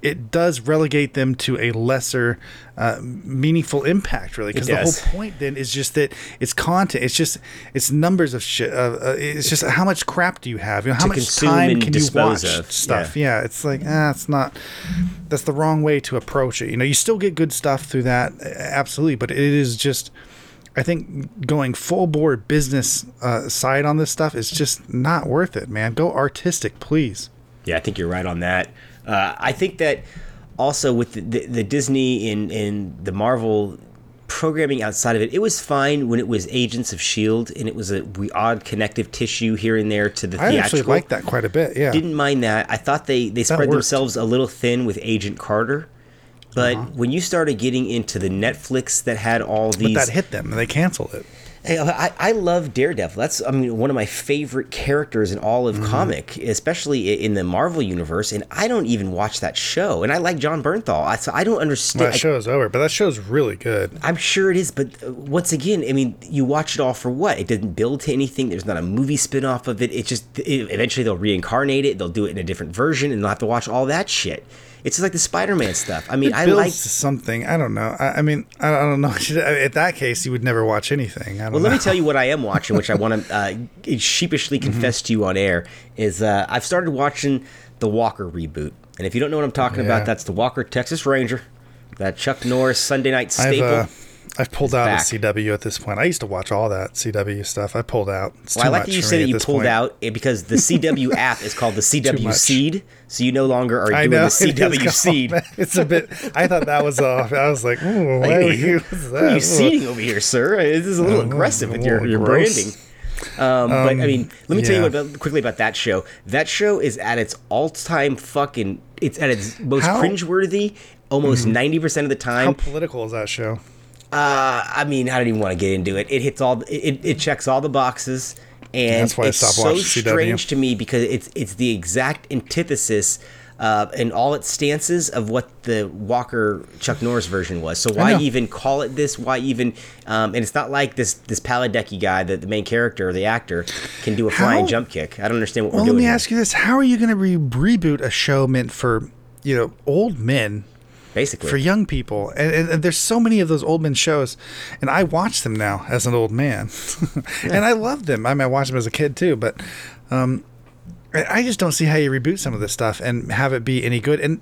it does relegate them to a lesser uh, meaningful impact really because the whole point then is just that it's content it's just it's numbers of shit uh, uh, it's just how much crap do you have you know how much time can you watch of, stuff yeah. it's like ah, it's not that's the wrong way to approach it you know you still get good stuff through that absolutely but it is just I think going full bore business uh, side on this stuff is just not worth it, man. Go artistic, please. Yeah, I think you're right on that. Uh, I think that also with the, the, the Disney and, and the Marvel programming outside of it, it was fine when it was Agents of Shield and it was a we odd connective tissue here and there to the I theatrical. actually like that quite a bit. Yeah. Didn't mind that. I thought they they spread worked. themselves a little thin with Agent Carter. But when you started getting into the Netflix that had all but these that hit them and they canceled it. Hey, I, I love Daredevil. That's I mean one of my favorite characters in all Mm-hmm. of comic, especially in the Marvel universe. And I don't even watch that show. And I like Jon Bernthal. I, so I don't understand. That show's over, but that show's really good. I, am sure it is, but uh, once again, I mean, you watch it all for what? It didn't build to anything. There's not a movie spin off of it. It just it, eventually they'll reincarnate it. They'll do it in a different version, and they'll have to watch all that shit. It's just like the Spider-Man stuff. I mean, It I like something. I don't know. I, I mean, I, I don't know. At that case, you would never watch anything. I don't Well, know. let me tell you what I am watching, which I want to uh, sheepishly Mm-hmm. confess to you on air. Is uh, I've started watching the Walker reboot, and if you don't know what I'm talking Yeah. about, that's the Walker Texas Ranger, that Chuck Norris Sunday night I've, staple. uh, I've pulled out back. of CW at this point. I used to watch all that CW stuff. I pulled out. It's Well, I like that you said that you pulled point. out eh, because the CW app is called the CW. Seed, so you no longer are I doing know the CW called Seed. that. It's a bit. I thought that was off. I was like, Ooh, why Hey, would you? What are you seeding over here, sir? This is a little Oh, aggressive with your, your gross. branding. Um, but I mean, let me tell you yeah. about, quickly about that show. That show is at its all-time fucking. It's at its most How- Mm-hmm. cringeworthy. Almost 90 percent of the time. How political is that show? Uh, I mean, I don't even want to get into it. It hits all. It, it checks all the boxes, and That's why it's so watching CW. strange to me because it's it's the exact antithesis. Uh, in all its stances of what the Walker Chuck Norris version was. So why even call it this? Why even? Um, and it's not like this this Padalecki guy, the, the main character, or the actor, can do a flying How- jump kick. I don't understand what Well, we're doing. let me here. ask you this: How are you going to re- reboot a show meant for you know old men? Basically, for young people. And, and, and there's so many of those old men shows, and I watch them now as an old man, and I love them. I mean, I watched them as a kid too, but um, I I just don't see how you reboot some of this stuff and have it be any good. And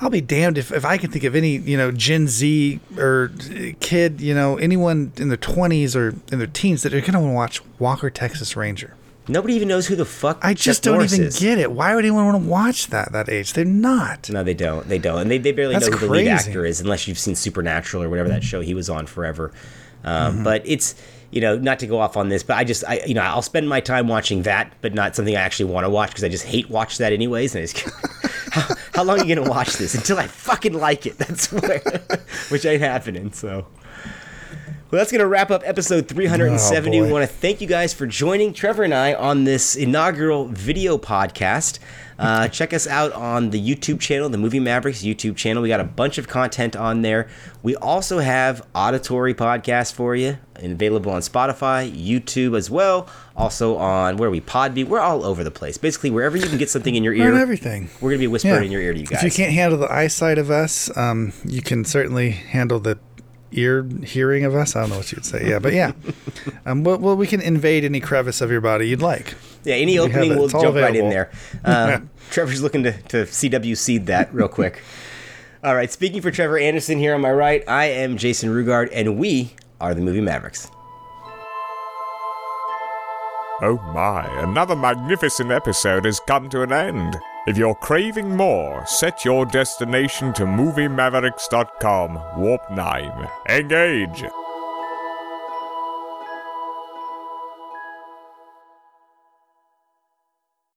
I'll be damned if, if I can think of any you know Gen Z or kid, you know anyone in their 20s or in their teens that are going to want to watch Walker Texas Ranger. Nobody even knows who the fuck. I Chuck just don't Norris even is. get it. Why would anyone want to watch that that age? They're not. No, they don't. They don't, and they, they barely That's know who the lead actor is unless you've seen Supernatural or whatever that show he was on forever. Um, Mm-hmm. But it's you know not to go off on this, but I just I you know I'll spend my time watching that, but not something I actually want to watch because I just hate watch that anyways. And I just, how, how long are you gonna watch this until I fucking like it? That's where, which ain't happening. So. Well, that's going to wrap up episode 370. Oh, we want to thank you guys for joining Trevor and I on this inaugural video podcast. Uh, check us out on the YouTube channel, the Movie Mavericks YouTube channel. We got a bunch of content on there. We also have auditory podcasts for you and available on Spotify, YouTube as well. Also on where are we Podbean. We're all over the place. Basically, wherever you can get something in your ear, everything. we're going to be whispering in your ear to you guys. If you can't handle the eyesight of us, um, you can certainly handle the ear hearing of us. I don't know what you'd say. Yeah, but yeah. um, well, well, we can invade any crevice of your body you'd like. Yeah, any have opening, we'll It's all jump right in there. Uh, Trevor's looking to, to CW seed that real quick. All right, speaking for Trevor Anderson here on my right, I am Jason Rugard, and we are the Movie Mavericks. Oh my, another magnificent episode has come to an end. If you're craving more, set your destination to MovieMavericks.com, Warp 9. Engage!